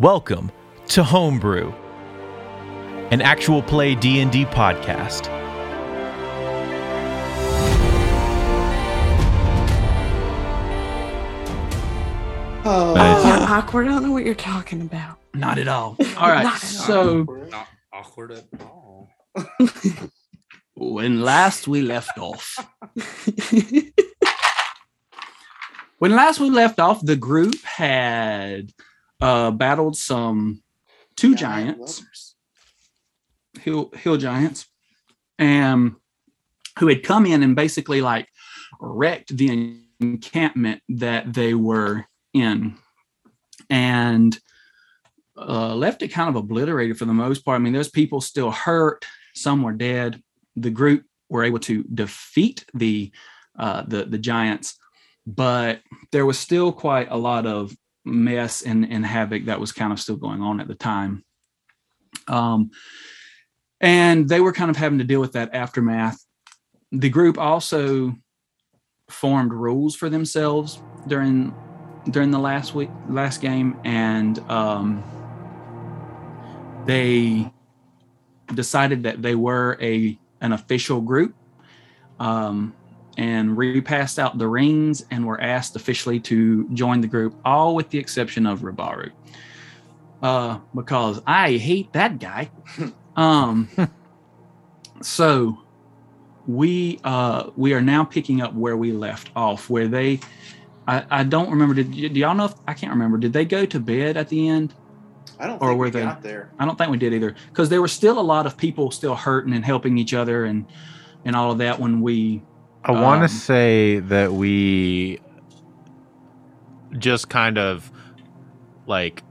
Welcome to Homebrew, an actual play D&D podcast. Oh, Nice. Yeah, awkward. I don't know what you're talking about. Not at all. All right. Not at so not awkward at all. when last we left off, when last we left off, the group had uh, battled some two Giant giants, hill hill giants, and who had come in and basically like wrecked the encampment that they were in, and uh, left it kind of obliterated for the most part. I mean, there's people still hurt, some were dead. The group were able to defeat the uh, the the giants, but there was still quite a lot of mess and, and havoc that was kind of still going on at the time. Um, and they were kind of having to deal with that aftermath. The group also formed rules for themselves during during the last week last game and um, they decided that they were a an official group um, and repassed out the rings and were asked officially to join the group all with the exception of Ribaru. Uh, because I hate that guy. Um, so we uh, we are now picking up where we left off where they I, I don't remember did, do y'all know if I can't remember did they go to bed at the end? I don't Or think were we they- got there. I don't think we did either because there were still a lot of people still hurting and helping each other and and all of that when we I want Um, to say that we just kind of like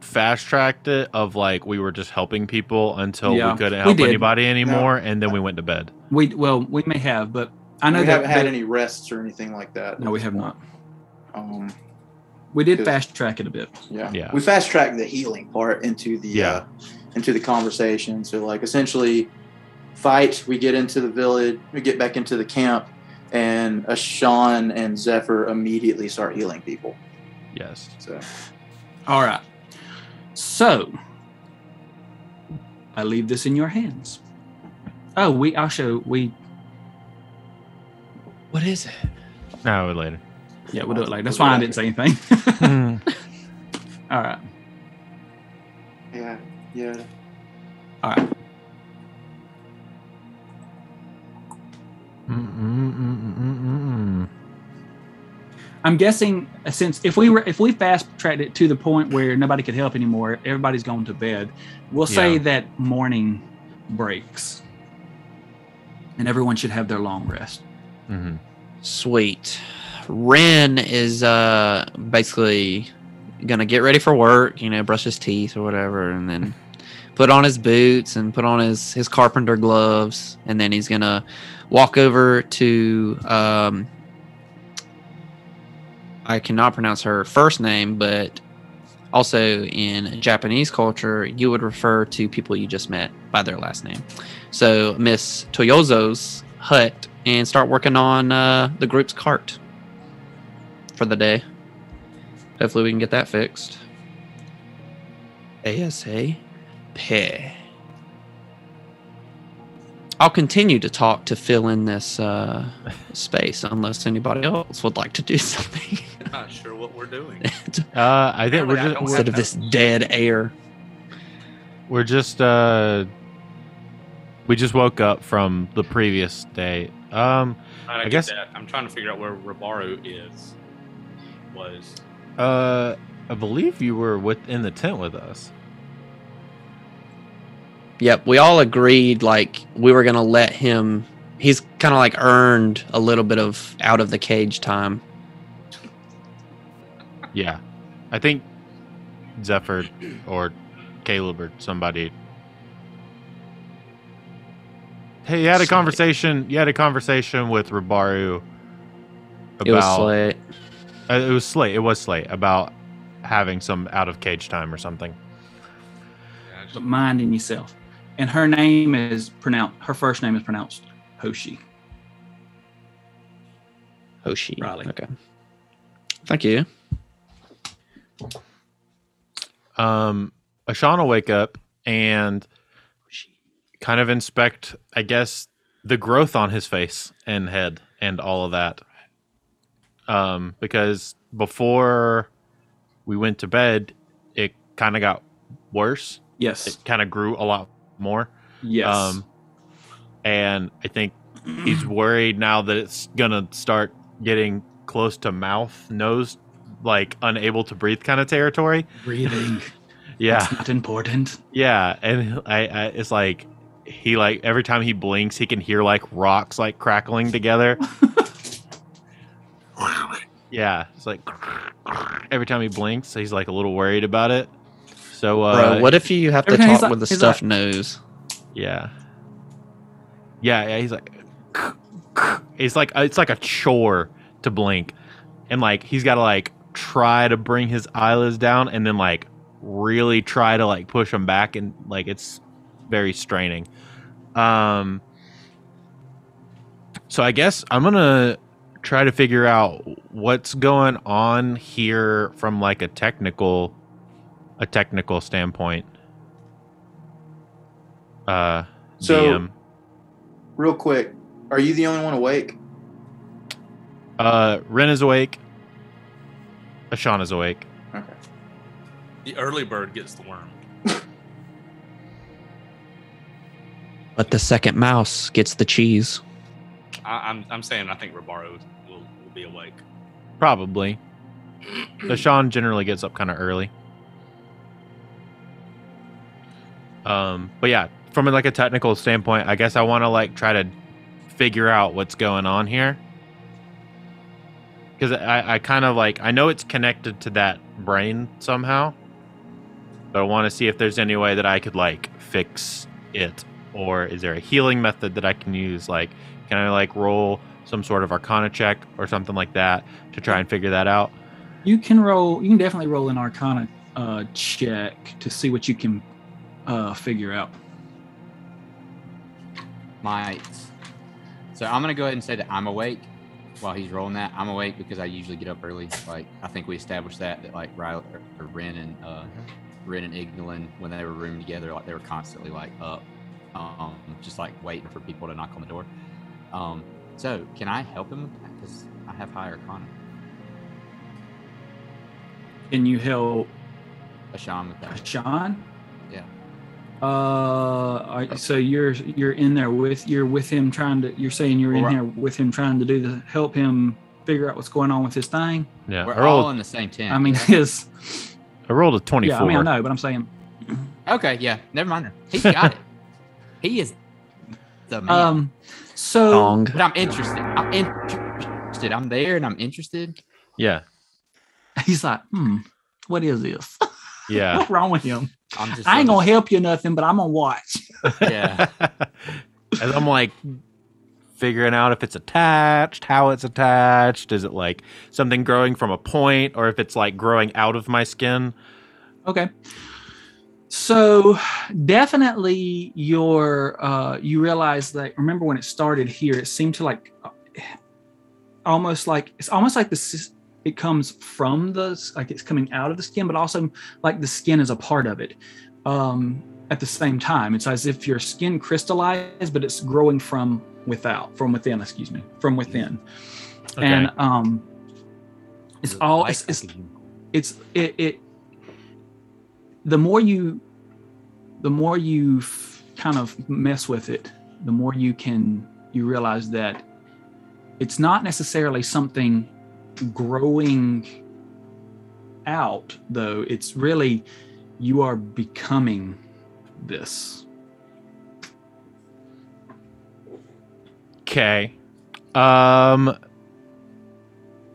fast tracked it of like we were just helping people until Yeah, we couldn't help did. anybody anymore and then we went to bed. we well we may have but I know we that haven't had that- any rests or anything like that. no we have not Um, we did fast track it a bit yeah. Yeah. We fast tracked the healing part into the Yeah. uh, into the conversation. So like essentially, fight. We get into the village. We get back into the camp, and Ashan and Zephyr immediately start healing people. Yes. So all right so I leave this in your hands oh we I'll show we What is it? No, later. yeah we'll do it later that's why I didn't say anything Hmm. all right yeah, yeah. all right Mm-mm-mm-mm-mm-mm. I'm guessing uh, since if we were if we fast tracked it to the point where nobody could help anymore, everybody's going to bed. We'll say that morning breaks, and everyone should have their long rest. Mhm. Sweet. Ren is uh basically gonna get ready for work, you know, brush his teeth or whatever, and then put on his boots and put on his his carpenter gloves, and then he's gonna walk over to um I cannot pronounce her first name, but also in Japanese culture, you would refer to people you just met by their last name. So Miss Toyozo's hut and start working on uh, the group's cart for the day. Hopefully, we can get that fixed. ASA pay. I'll continue to talk to fill in this uh, space unless anybody else would like to do something Not sure what we're doing. Uh, I think we're Apparently I just instead of this dead air. we're just uh we just woke up from the previous day. Um I, I guess- that. I'm trying to figure out where Ribaru is. Was uh I believe you were within the tent with us. Yep, we all agreed like we were gonna let him. He's kind of like earned a little bit of out of the cage time. Yeah. I think Zephyr or Caleb or somebody. Hey, you had a Slate. conversation. You had a conversation with Ribaru about. It was late. Uh, it was Slate. It was Slate about having some out of cage time or something. yeah, just- But mind in yourself. And her name is pronounced. Her first name is pronounced Hoshi. Hoshi. Riley. Okay. Thank you. um, Ashawn will wake up and kind of inspect, I guess, the growth on his face and head and all of that. Um, because before we went to bed, it kind of got worse. Yes. It kind of grew a lot more. yes. Um, and I think he's worried now that it's gonna start getting close to mouth, nose, like unable to breathe kind of territory. Breathing. Yeah, That's not important. yeah, and I, I, it's like he like every time he blinks, he can hear like rocks like crackling together. yeah, it's like every time he blinks, he's like a little worried about it. So, uh, Bro, what if you have to every time he's talk like- with a he's stuffed nose? Yeah. Yeah, yeah, he's like it's like it's like a chore to blink. And like he's got to like try to bring his eyelids down and then like really try to like push them back and like it's very straining. Um so I guess I'm going to try to figure out what's going on here from like a technical a technical standpoint. Uh So- DM. Real quick, are you the only one awake? Uh, Ren is awake. Ashawn is awake. Okay. The early bird gets the worm. But the second mouse gets the cheese. I, I'm I'm saying I think Ribaru will, will be awake. Probably. Ashawn generally gets up kind of early. Um, but yeah, from like a technical standpoint, I guess I want to like try to figure out what's going on here. Because I, I kind of like I know it's connected to that brain somehow, but I want to see if there's any way that I could like fix it, or is there a healing method that I can use? Like, can I like roll some sort of Arcana check or something like that to try and figure that out? You can roll. You can definitely roll an Arcana uh, check to see what you can uh, figure out. Might. So I'm gonna go ahead and say that I'm awake while he's rolling that. I'm awake because I usually get up early. Like I think we established that that like Riley or, or Ren and uh, Ren and Ignolin when they were roomed together, like they were constantly like up, um, just like waiting for people to knock on the door. Um, so can I help him with that? Because I have higher Arcana. Can you help Ashan with that. Sean? Yeah. Uh, so you're you're in there with you're with him trying to. You're saying you're in Well, here with him trying to do the help him figure out what's going on with his thing. Yeah, We're rolled, all in the same tent. I mean, his I rolled a 24. yeah. I mean, I know, but I'm saying Okay, yeah. Never mind. He's got it. He is the man. um. So Dong. but I'm interested. I'm interested. I'm there and I'm interested. Yeah, he's like, hmm, what is this? yeah. What's wrong with him? I'm just. I ain't I'm gonna help you nothing, but I'm gonna watch. Yeah. As I'm like figuring out if it's attached, how it's attached, is it like something growing from a point, or if it's like growing out of my skin? Okay. So definitely your uh you realize that remember when it started here it seemed to like uh, almost like it's almost like this it comes from the like it's coming out of the skin but also like the skin is a part of it um at the same time. It's as if your skin crystallized but it's growing from without from within excuse me from within. Okay. and um it's all it's, it's it's it, it the more you the more you f- kind of mess with it the more you can you realize that it's not necessarily something growing out though it's really you are becoming this Okay. Um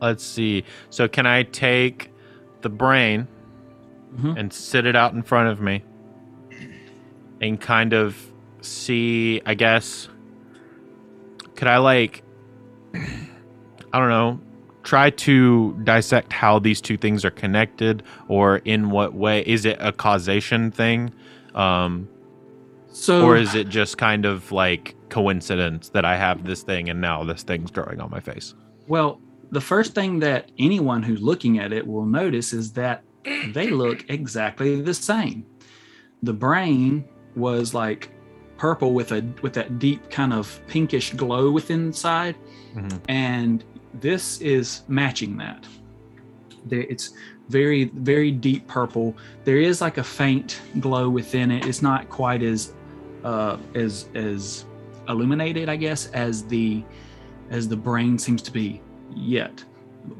let's see. So can I take the brain Mhm. and sit it out in front of me and kind of see, I guess could I like I don't know, try to dissect how these two things are connected or in what way is it a causation thing? Um so or is it just kind of like coincidence that I have this thing and now this thing's growing on my face? Well, the first thing that anyone who's looking at it will notice is that they look exactly the same. The brain was like purple with a with that deep kind of pinkish glow within inside, Mhm. and this is matching that. It's very very deep purple. There is like a faint glow within it. It's not quite as uh, as as illuminated, I guess, as the as the brain seems to be yet.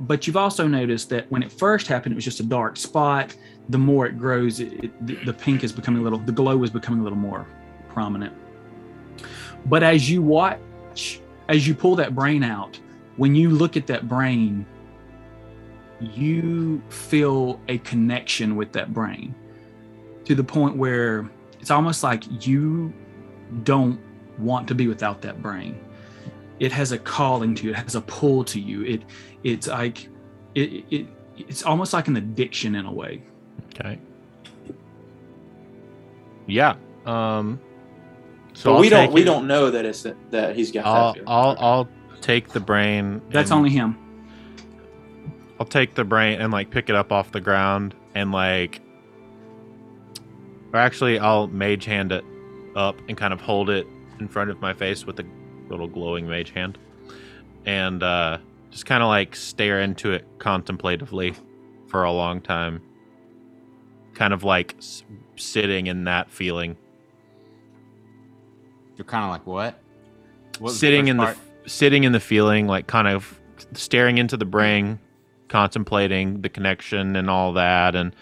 But you've also noticed that when it first happened, it was just a dark spot. The more it grows, it, it, the, the pink is becoming a little, the glow is becoming a little more prominent. But as you watch, as you pull that brain out, when you look at that brain, you feel a connection with that brain to the point where it's almost like you don't want to be without that brain it has a calling to you it has a pull to you it it's like it, it it's almost like an addiction in a way Okay. Yeah. Um. So but I'll we don't we it- don't know that it's that he's got I'll that. feeling. I'll I'll take the brain. that's and- only him I'll take the brain and like pick it up off the ground and like. Or actually, I'll mage hand it up and kind of hold it in front of my face with a little glowing mage hand, and uh, just kind of like stare into it contemplatively for a long time. Kind of like s- sitting in that feeling, You're kind of like what? What sitting first in the part? f- sitting in the feeling, like kind of staring into the brain, contemplating the connection and all that, and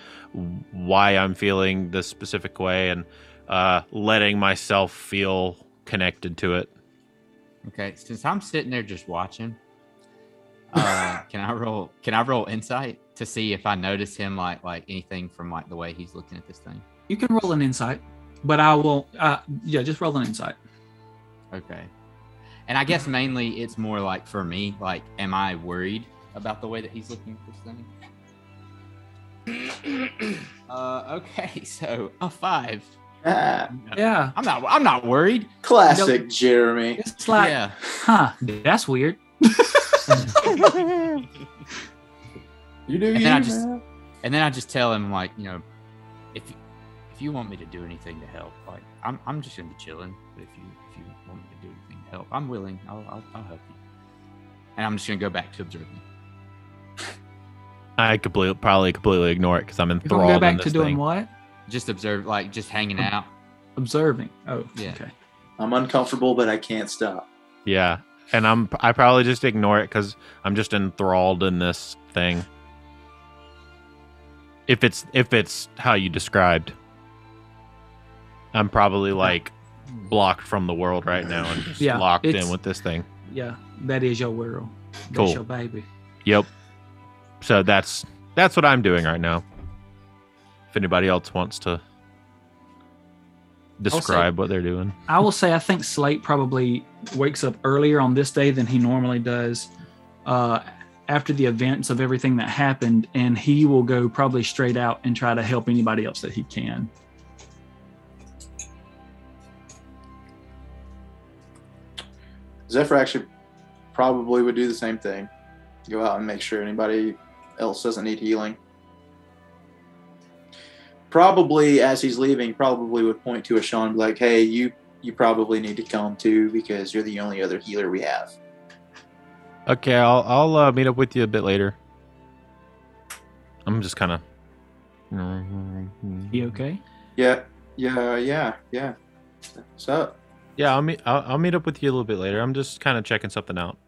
why I'm feeling this specific way, and uh, letting myself feel connected to it. Okay, since I'm sitting there just watching, uh, can I roll? Can I roll insight to see if I notice him like like anything from like the way he's looking at this thing? you can roll an insight but i will uh yeah just roll an insight Okay, and I guess mainly it's more like for me, like, am I worried about the way that he's looking at this thing? uh, okay, so a five. Ah, yeah I'm not. I'm not worried. classic Jeremy. it's like yeah. huh that's weird You do And you, then I just- man. And then I just tell him like, you know, if if you want me to do anything to help, like I'm I'm just gonna be chilling. But if you help, I'm willing. I'll I'll, I'll help you. And I'm just gonna go back to observing. I completely probably completely ignore it because I'm you're gonna enthralled go in back this to doing thing. what Just observe, like just hanging um, out. observing oh Yeah. okay I'm uncomfortable, but I can't stop. Yeah, and I'm I probably just ignore it because I'm just enthralled in this thing. If it's if it's how you described, I'm probably like blocked from the world right now and just Yeah, locked in with this thing. yeah that is your world that's Cool. your baby Yep. So that's that's what I'm doing right now. If anybody else wants to describe what they're doing. I will say I think Slate probably wakes up earlier on this day than he normally does uh, after the events of everything that happened, and he will go probably straight out and try to help anybody else that he can. Zephyr actually probably would do the same thing. Go out and make sure anybody else doesn't need healing. Probably as he's leaving, probably would point to Ashan like, hey, you you probably need to come too because you're the only other healer we have. Okay, I'll I'll uh, meet up with you a bit later. I'm just kind of. You okay? Yeah, yeah, yeah, yeah. What's up? Yeah, I'll meet I'll, I'll meet up with you a little bit later. I'm just kind of checking something out.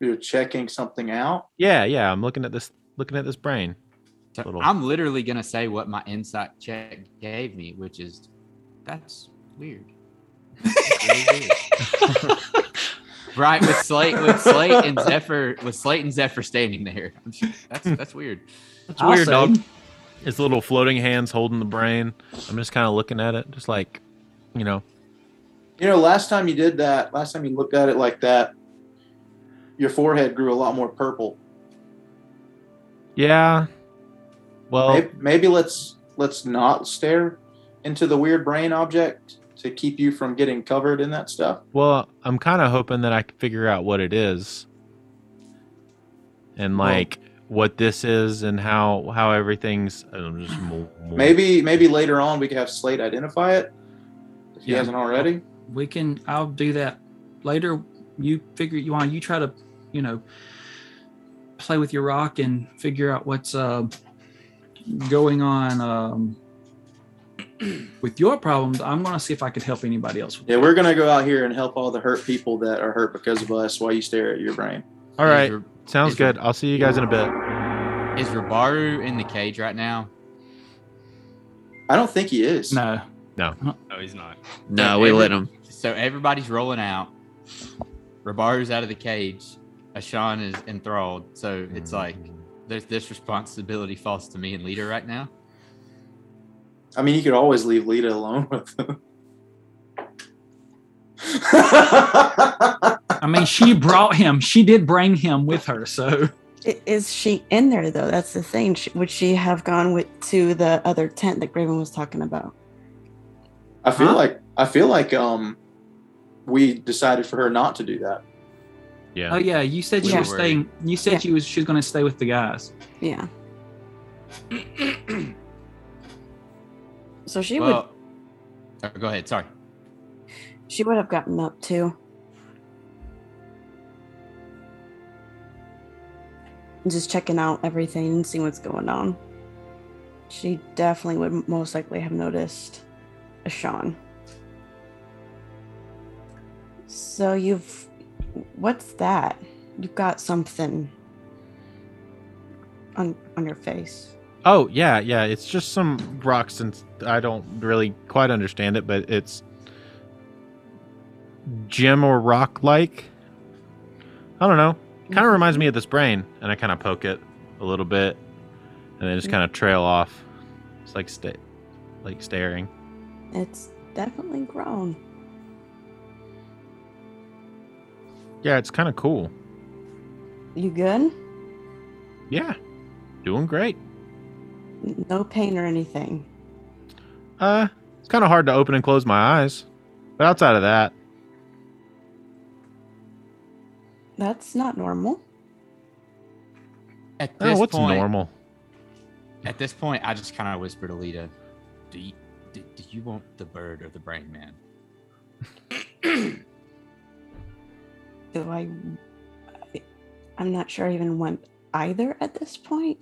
You're checking something out? Yeah, yeah. I'm looking at this looking at this brain. So Little- I'm literally gonna say what my insight check gave me, which is that's weird. That's weird. right with Slate with Slate and Zephyr with Slate and Zephyr standing there. That's that's weird. It's I'll weird, dog. His little floating hands holding the brain. I'm just kind of looking at it, just like, you know. You know, last time you did that, last time you looked at it like that, your forehead grew a lot more purple. Yeah. Well, maybe, maybe let's let's not stare into the weird brain object to keep you from getting covered in that stuff. well, I'm kind of hoping that I can figure out what it is, and Well- like what this is and how how everything's just mo- mo- Maybe maybe later on we could have Slate identify it he Yeah. hasn't already. we can i'll do that later you figure you want you try to you know play with your rock and figure out what's uh going on um with your problems i'm going to see if i could help anybody else with Yeah, we're gonna go out here and help all the hurt people that are hurt because of us while you stare at your brain. all right Is, sounds is good i'll see you guys in a bit is Ribaru in the cage right now? I don't think he is. no No, No, he's not. No, we let him. So everybody's rolling out. Ribaru's out of the cage. Ashan is enthralled. So it's mm-hmm. like there's this responsibility falls to me and Lita right now. I mean, you could always leave Lita alone with him. i mean she brought him she did bring him with her so Is she in there though? That's the thing. Would she have gone with to the other tent that Graven was talking about? I feel Huh? like I feel like um we decided for her not to do that. yeah oh yeah you said she Yeah. was staying you said Yeah. she was she was going to stay with the guys Yeah. so she well, oh, go ahead. Sorry. she would have gotten up too. Just checking out everything and seeing what's going on. She definitely would most likely have noticed Sean. So you've what's that? You've got something on on your face. oh yeah yeah it's just some rocks and i don't really quite understand it but it's gem or rock like i don't know kind of reminds me of this brain and i kind of poke it a little bit and then just mm-hmm. kind of trail off it's like sta- like staring It's definitely grown. yeah it's kind of cool You good? yeah doing great No pain or anything. uh it's kind of hard to open and close my eyes but outside of that That's not normal. At oh, this what's point, normal At this point, I just kind of whisper to Lita, "Do you, do, do you want the bird or the brain man?" Do I, I? I'm not sure I even want either at this point.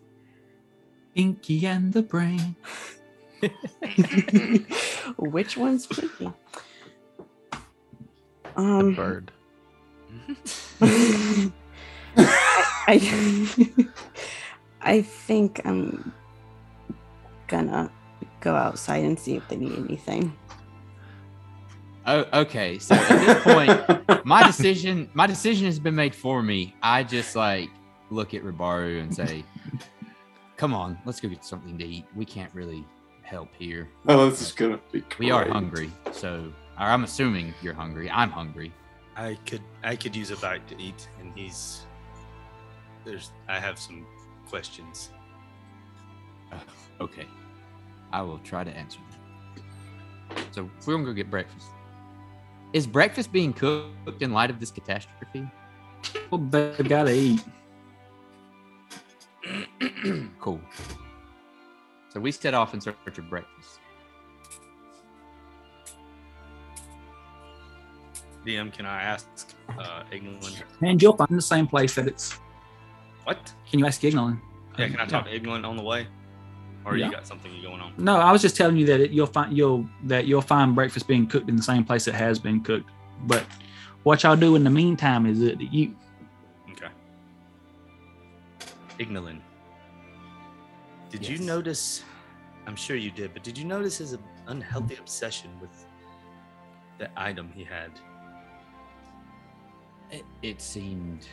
Pinky and the brain. Which one's Pinky? the Um, bird I, I, I think I'm gonna go outside and see if they need anything. Oh, okay. So at this point, my decision, my decision has been made for me. I just like look at Ribaru and say, "Come on, let's go get something to eat. We can't really help here. Oh, this is gonna be. We are hungry. So, or I'm assuming you're hungry. I'm hungry. I could I could use a bite to eat, and he's there's I have some questions. Uh, okay, I will try to answer them. So we're gonna go get breakfast. Is breakfast being cooked in light of this catastrophe? Well, they've got to eat. Cool. So we set off in search of breakfast. DM, can I ask uh, Ignolin? And you'll find the same place that it's. What? Can you ask Ignolin? Yeah, can I talk to Ignolin on the way? Or Yeah. you got something going on? No, I was just telling you that it, you'll find you'll that you'll find breakfast being cooked in the same place it has been cooked. But what y'all do in the meantime is that you Okay. Ignolin. Did you notice? I'm sure you did, but did you notice his unhealthy obsession with the item he had? It, it seemed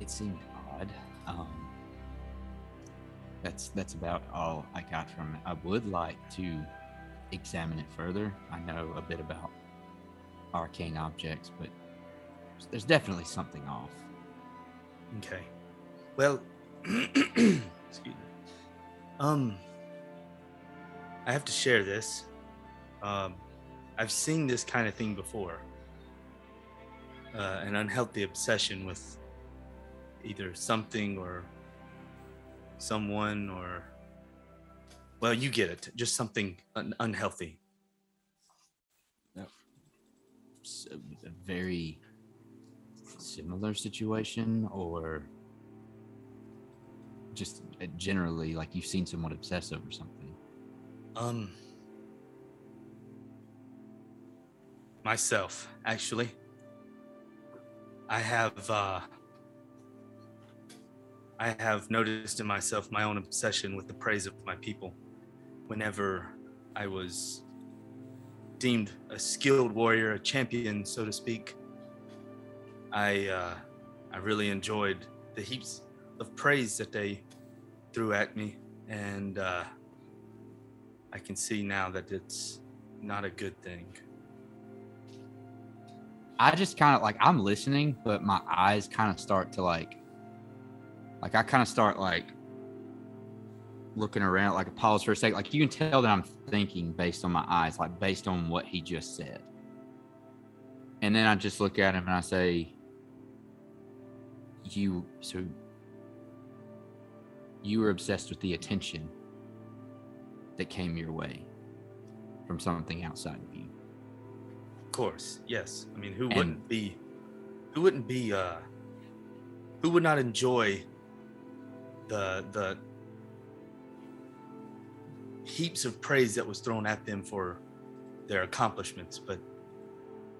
it seemed odd. Um, that's that's about all I got from it. I would like to examine it further. I know a bit about arcane objects, but there's definitely something off. Okay. Well, excuse me. Um, I have to share this. Um, I've seen this kind of thing before. Uh, an unhealthy obsession with either something or someone or well, you get it. Just something un- unhealthy. A very similar situation or just uh, generally like you've seen someone obsess over something Um, myself, actually. I have, uh, I have noticed in myself my own obsession with the praise of my people. Whenever I was deemed a skilled warrior, a champion, so to speak, I, uh, I really enjoyed the heaps of praise that they threw at me, and uh, I can see now that it's not a good thing. i just kind of like i'm listening but my eyes kind of start to like like i kind of start like looking around like a pause for a second like you can tell that i'm thinking based on my eyes like based on what he just said and then i just look at him and i say you so you were obsessed with the attention that came your way from something outside of you Of course, yes. I mean, who And- wouldn't be? Who wouldn't be? Uh, who would not enjoy the the heaps of praise that was thrown at them for their accomplishments? But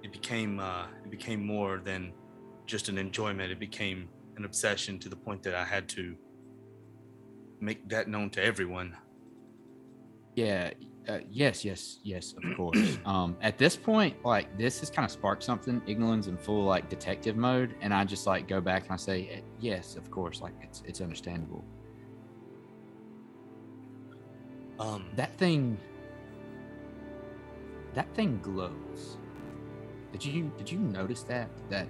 it became uh, it became more than just an enjoyment. It became an obsession to the point that I had to make that known to everyone. Yeah. Uh, yes. Yes. Yes. Of course. um, at this point, like this has kind of sparked something. Ignolin's in full like detective mode, and I just like go back and I say, "Eh, "Yes, of course. Like it's it's understandable." Um, That thing. That thing glows. Did you did you notice that that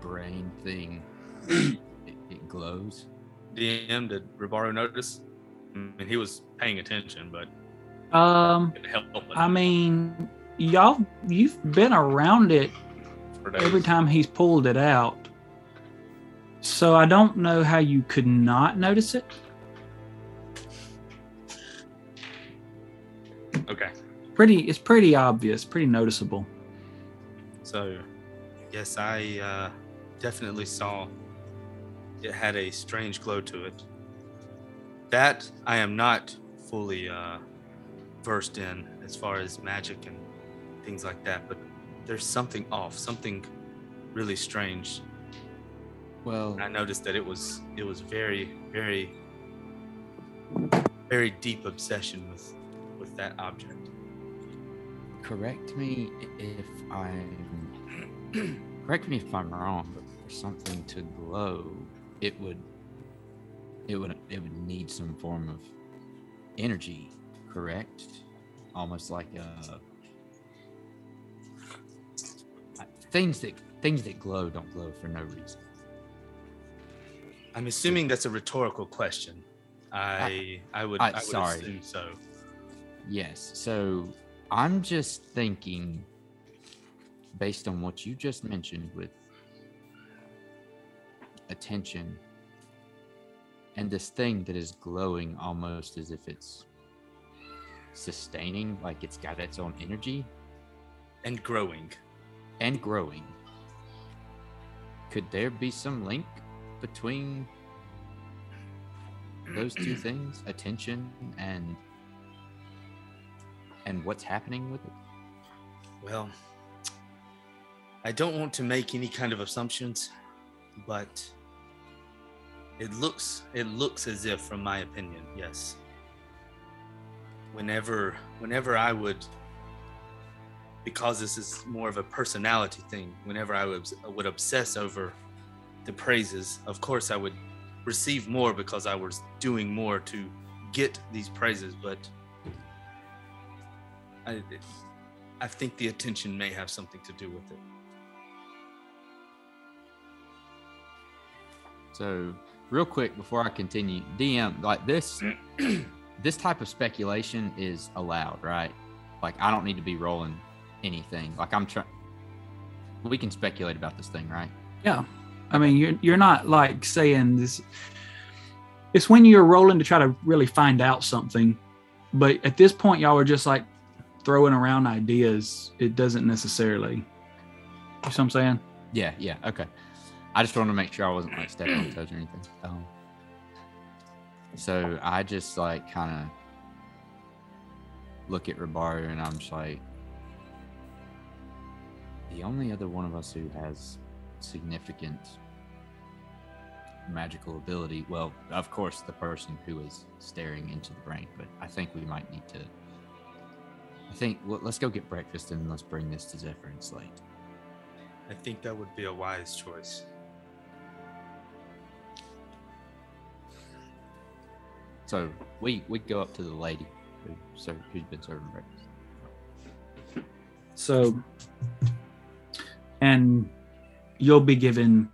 brain thing? it, it glows. DM did Ribaru notice? I mean, he was paying attention, but Um, couldn't help but I mean, y'all, you've been around it every time he's pulled it out. So I don't know how you could not notice it. Okay. Pretty, it's pretty obvious, pretty noticeable. So, yes, I uh, definitely saw it had a strange glow to it. That I am not fully uh, versed in as far as magic and things like that, but there's something off, something really strange. Well, I noticed that it was it was very, very, very deep obsession with with that object. correct me if I'm correct me if I'm wrong, but for something to glow, it would it would it would need some form of energy, correct? Almost like uh things that things that glow don't glow for no reason. I'm assuming that's a rhetorical question. I I would I- I, would sorry. assume so. Yes. So I'm just thinking, based on what you just mentioned with attention and this thing that is glowing almost as if it's sustaining, like it's got its own energy And growing. and growing. Could there be some link between those two things, attention and and what's happening with it? Well, I don't want to make any kind of assumptions, but it looks it looks as if from my opinion, yes. Whenever whenever I would because this is more of a personality thing, whenever I would, would obsess over the praises, of course I would receive more because I was doing more to get these praises, but I, I think the attention may have something to do with it. So, real quick before I continue, DM, like this this type of speculation is allowed, right? Like I don't need to be rolling anything. Like I'm trying. We can speculate about this thing, right? Yeah. I mean, you're you're not like saying this. It's when you're rolling to try to really find out something, but at this point, y'all are just like throwing around ideas. It doesn't necessarily. You see what I'm saying? Yeah. Yeah. Okay. I just wanted to make sure I wasn't like stepping on toes or anything. Um, so I just like kind of look at Ribaru and I'm just like, the only other one of us who has significant magical ability. Well, of course, the person who is staring into the brain, but I think we might need to. I think well, let's go get breakfast and let's bring this to Zephyr and Slate. I think that would be a wise choice. So we we go up to the lady who served, who's been serving breakfast. So, and you'll be given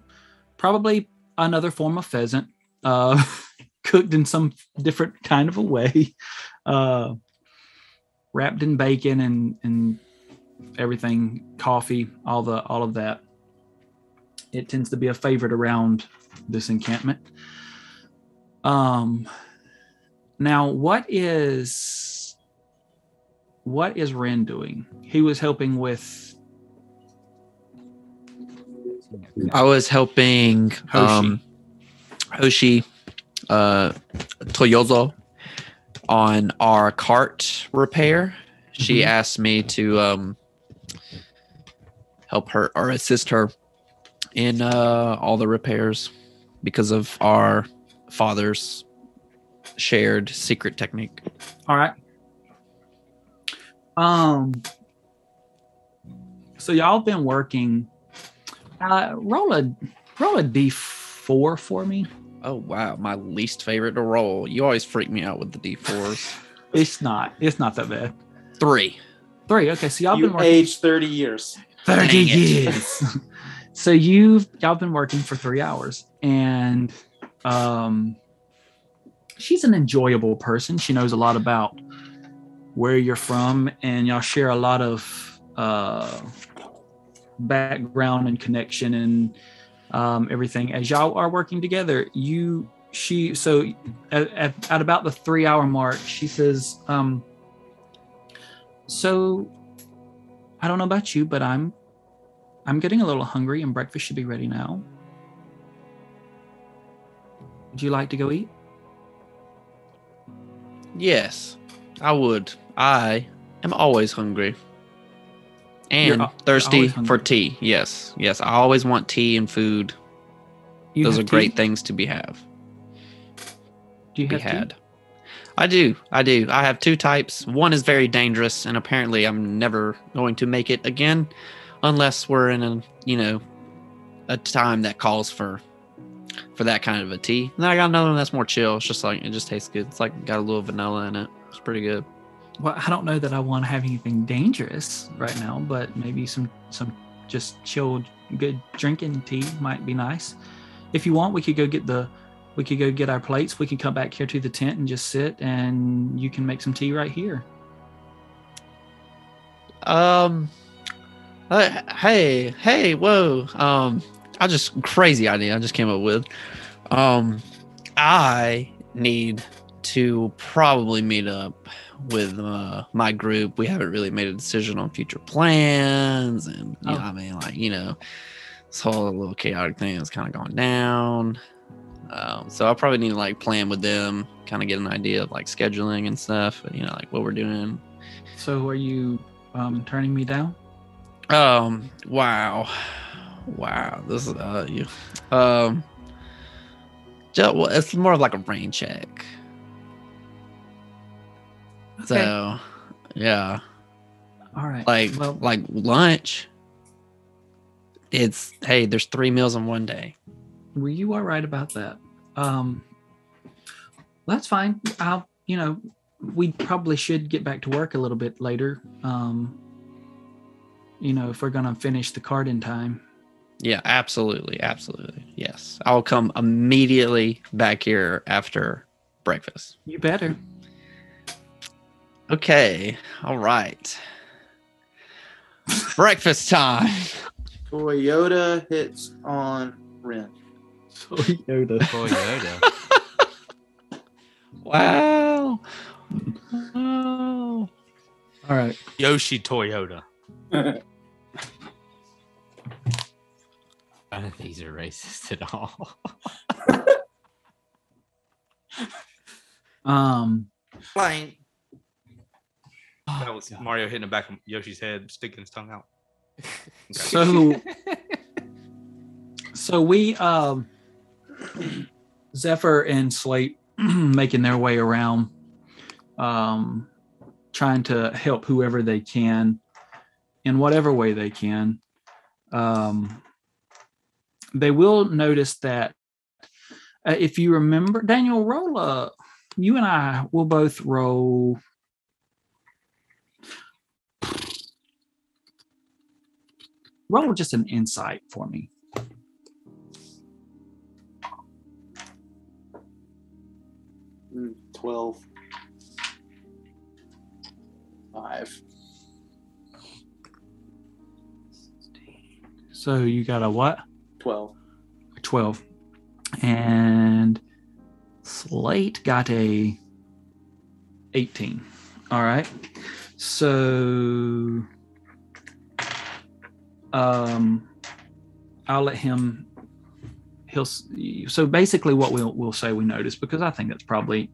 probably another form of pheasant, uh, cooked in some different kind of a way, uh, wrapped in bacon and and everything, coffee, all the all of that. It tends to be a favorite around this encampment. Um, now what is what is Ren doing? He was helping with I was helping um, Hoshi, uh, Toyozo on our cart repair. She Mhm. asked me to um, help her or assist her in uh, all the repairs because of our father's shared secret technique. All right. Um. So y'all been working. Uh, roll a roll a d four for me. Oh wow, my least favorite to roll. You always freak me out with the d4s. It's not. It's not that bad. Three. Three. Okay. So y'all you been working aged 30 years. Thirty it. years. so you've y'all been working for three hours, and um, she's an enjoyable person. She knows a lot about where you're from, and y'all share a lot of uh, background and connection and um, everything. As y'all are working together, you she so at, at, at about the three hour mark, she says, um, "So I don't know about you, but I'm I'm getting a little hungry, and breakfast should be ready now. Would you like to go eat?" Yes, I would. I am always hungry. And al- thirsty for tea. Yes, yes. I always want tea and food. You Those are have great things to be have. Do you be have tea? had. I do. I do. I have two types. One is very dangerous, and apparently I'm never going to make it again, unless we're in a you know a time that calls for for that kind of a tea. And then I got another one that's more chill. It's just like it just tastes good. It's like got a little vanilla in it. It's pretty good. Well, I don't know that I want to have anything dangerous right now, but maybe some some just chilled, good drinking tea might be nice. If you want, we could go get the we could go get our plates. We can come back here to the tent and just sit, and you can make some tea right here. Um. uh, hey, hey, whoa. Um. I just crazy idea I just came up with. Um. I need to probably meet up with uh, my group. We haven't really made a decision on future plans, and you Oh. know, I mean, like you know, this whole little chaotic thing is kind of going down. Um, so I probably need to like plan with them, kind of get an idea of like scheduling and stuff. and, You know, like what we're doing. So, are you um, turning me down? Um. Wow. Wow. This is uh you. Um. Just, well, it's more of like a rain check. So, yeah, All right. like well, like lunch. It's hey, there's three meals in one day. Well, you are right about that. Um, that's fine. I'll, you know, we probably should get back to work a little bit later. Um, you know, if we're gonna finish the card in time. Yeah, absolutely, absolutely. Yes, I'll come immediately back here after breakfast. You better. Okay, all right. breakfast time. Toyota hits on Ren. Toyota. Toyota. Wow. Wow. All right. Yoshi Toyota. None of these are racist at all. Um. Flying. That Oh, was God. Mario hitting the back of Yoshi's head, sticking his tongue out. Okay. So. so we um. Zephyr and Slate making their way around, um, trying to help whoever they can, in whatever way they can. Um, they will notice that uh, if you remember, Daniel, roll a. You and I will both roll. Roll just an insight for me. Mm, Twelve. Five. So you got a what? Twelve. 12. And Slate got a 18. All right. So um I'll let him he'll so basically what we'll we'll say we noticed because I think that's probably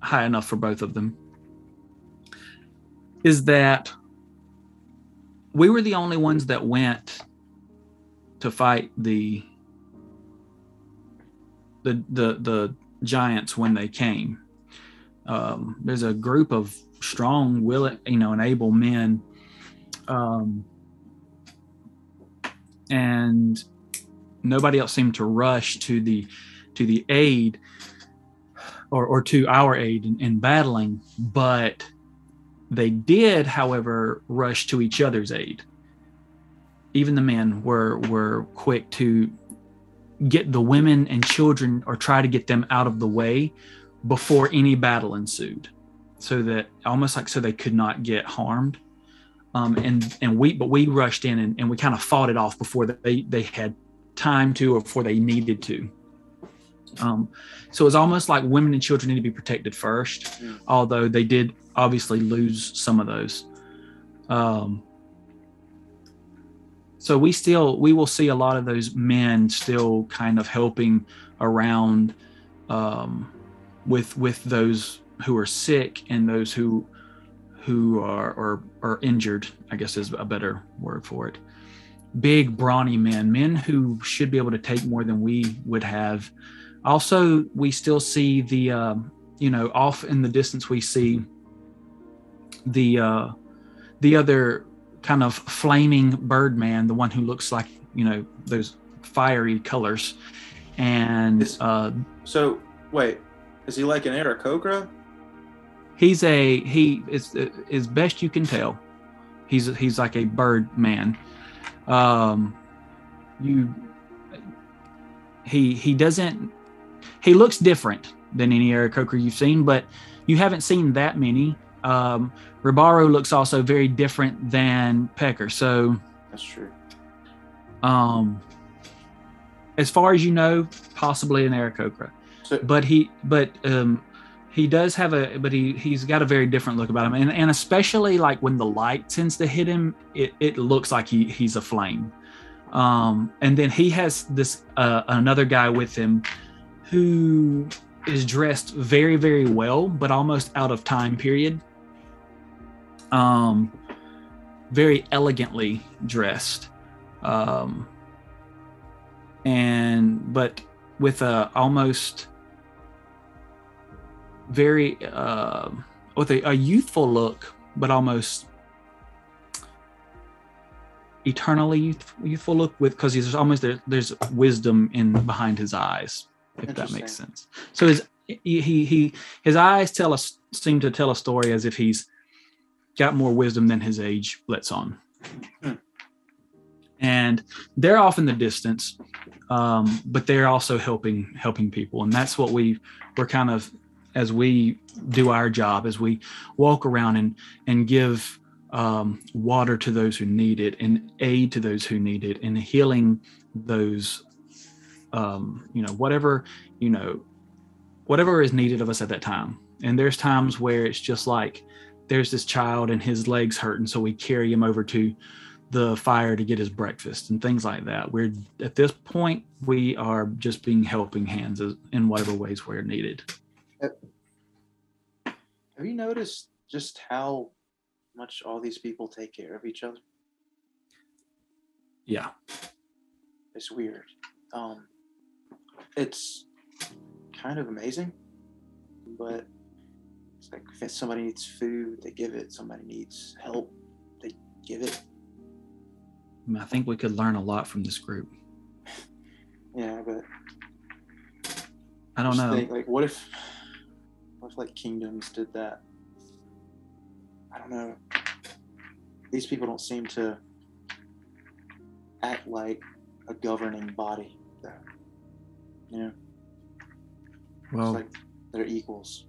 high enough for both of them is that we were the only ones that went to fight the the the the giants when they came. Um, there's a group of strong, willing, you know, and able men, um, and nobody else seemed to rush to the to the aid or or to our aid in, in battling, but they did, however, rush to each other's aid. Even the men were were quick to get the women and children or try to get them out of the way before any battle ensued. So that almost like so they could not get harmed. Um, and and we but we rushed in and, and we kind of fought it off before they they had time to or before they needed to. Um, so it's almost like women and children need to be protected first Mm. although they did obviously lose some of those. Um, so we still we will see a lot of those men still kind of helping around um, with with those who are sick and those who who are or are injured i guess is a better word for it. Big brawny men men who should be able to take more than we would have. Also we still see the um, you know off in the distance we see the uh the other kind of flaming bird-man, the one who looks like you know those fiery colors, and Is- uh, So wait, is he like an Aarakocra? he's a he is as best you can tell, he's he's like a bird man. Um, you he he doesn't he looks different than any Aarakocra you've seen, but you haven't seen that many. Um, Ribaru looks also very different than Pecker, so. That's true. um as far as you know possibly an Aarakocra So but he but um he does have a but he he's got a very different look about him and, and especially like when the light tends to hit him it, it looks like he he's a flame um and then he has this uh another guy with him who is dressed very very well but almost out of time period um very elegantly dressed. Um and but with a almost very uh, with a, a youthful look but almost eternally youth, youthful look with because he's almost there, there's wisdom in behind his eyes if that makes sense. So his he he his eyes tell us seem to tell a story as if he's got more wisdom than his age lets on Hmm. and they're off in the distance um, but they're also helping helping people and that's what we we're kind of as we do our job as we walk around and and give um, water to those who need it and aid to those who need it and healing those um, you know whatever you know whatever is needed of us at that time. And there's times where it's just like there's this child and his legs hurt, and so we carry him over to the fire to get his breakfast and things like that. We're at this point we are just being helping hands in whatever ways we're needed. Have you noticed just how much all these people take care of each other? Yeah. It's weird. Um, it's kind of amazing, but it's like if somebody needs food, they give it. Somebody needs help, they give it. I, mean, I think we could learn a lot from this group. Yeah, but I don't know. Think, like, what if, what if like kingdoms did that? I don't know. These people don't seem to act like a governing body. Though. You know, well, it's like they're equals.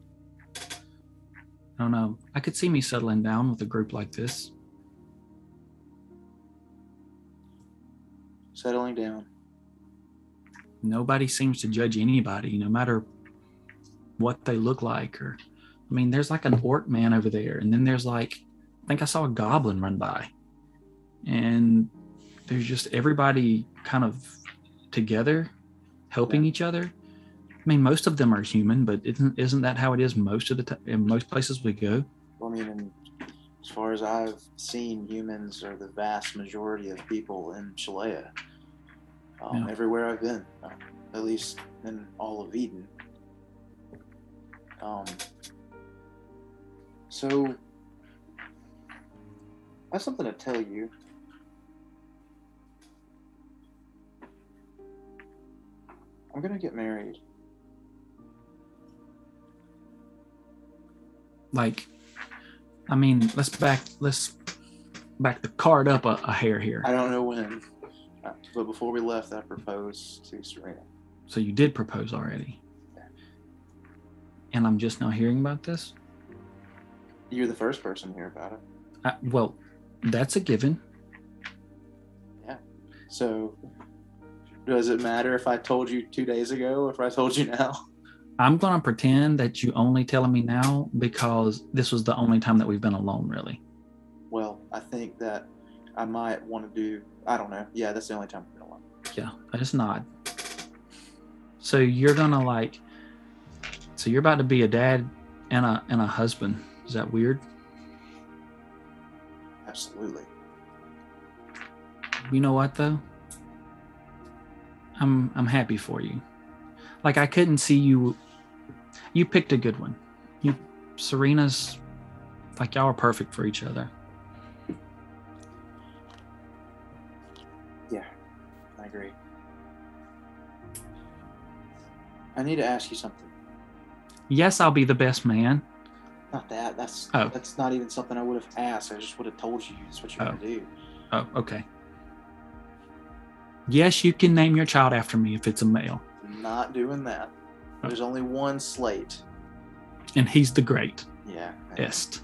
I don't know. I could see me settling down with a group like this. Settling down. Nobody seems to judge anybody, no matter what they look like. Or, I mean, there's like an orc man over there, and then there's like, I think I saw a goblin run by, and there's just everybody kind of together, helping each other. I mean, most of them are human, but isn't isn't that how it is most of the time in most places we go? I mean, as far as I've seen, humans are the vast majority of people in Shalea. Um, Yeah. Everywhere I've been, uh, at least in all of Eden. Um, so, I have something to tell you. I'm gonna get married. Like, I mean, let's back let's back the card up a, a hair here. I don't know when, but before we left, I proposed to Serena. So you did propose already. And I'm just now hearing about this? You're the first person to hear about it. Uh, well, that's a given. Yeah. So, does it matter if I told you two days ago or if I told you now? I'm going to pretend that you only telling me now because this was the only time that we've been alone, really. Well, I think that I might want to do. I don't know. Yeah, that's the only time we've been alone. Yeah, I just nod. So you're going to like, so you're about to be a dad and a and a husband. Is that weird? Absolutely. You know what though? I'm I'm happy for you. Like I couldn't see you you picked a good one. You Serena's like y'all are perfect for each other. Yeah, I agree. I need to ask you something. Yes, I'll be the best man. Not that. That's Oh. that's not even something I would have asked. I just would have told you. That's what you're Oh. gonna do. Oh, okay. Yes, you can name your child after me if it's a male. Not doing that. There's only one slate. And he's the great Yeah. est.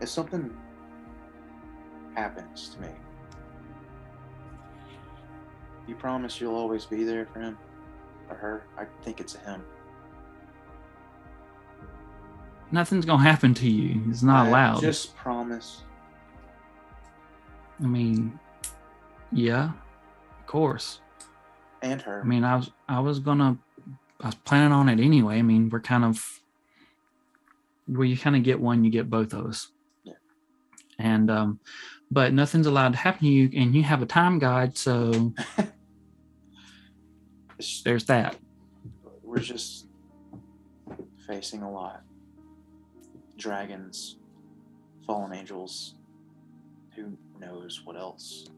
If something happens to me, you promise you'll always be there for him or her. I think it's a him. Nothing's gonna happen to you. It's not I allowed. Just promise. I mean, yeah, of course. And her. I mean, I was I was gonna I was planning on it anyway. I mean, we're kind of where you kind of get one, you get both of us. Yeah. And um, but nothing's allowed to happen to you, and you have a time guide, so there's that. we're just facing a lot. Dragons, fallen angels, who knows what else.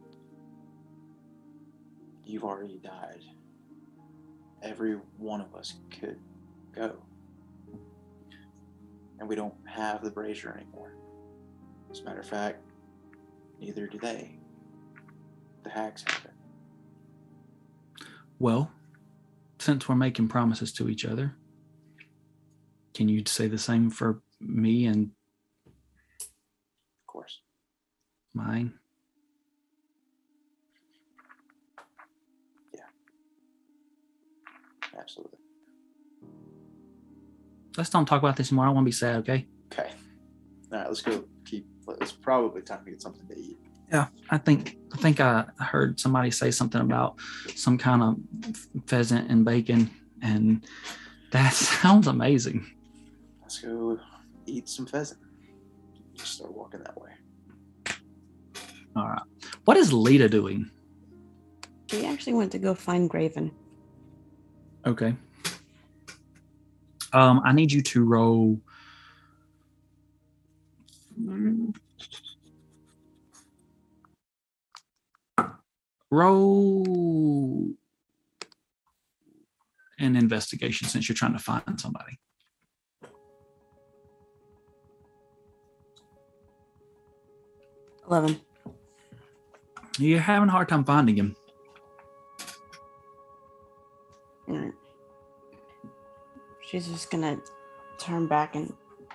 You've already died. Every one of us could go. And we don't have the brazier anymore. As a matter of fact, neither do they. The hags have it. Well, since we're making promises to each other, can you say the same for me and Of course. mine? Absolutely. Let's don't talk about this anymore. I don't want to be sad, okay? Okay. All right, let's go. Keep. It's probably time to get something to eat. Yeah, I think I think I heard somebody say something about some kind of pheasant and bacon, and that sounds amazing. Let's go eat some pheasant. Just start walking that way. All right. What is Lita doing? She actually went to go find Graven. Okay. Um, I need you to roll. Roll an investigation since you're trying to find somebody. Eleven. You're having a hard time finding him. She's just gonna turn back and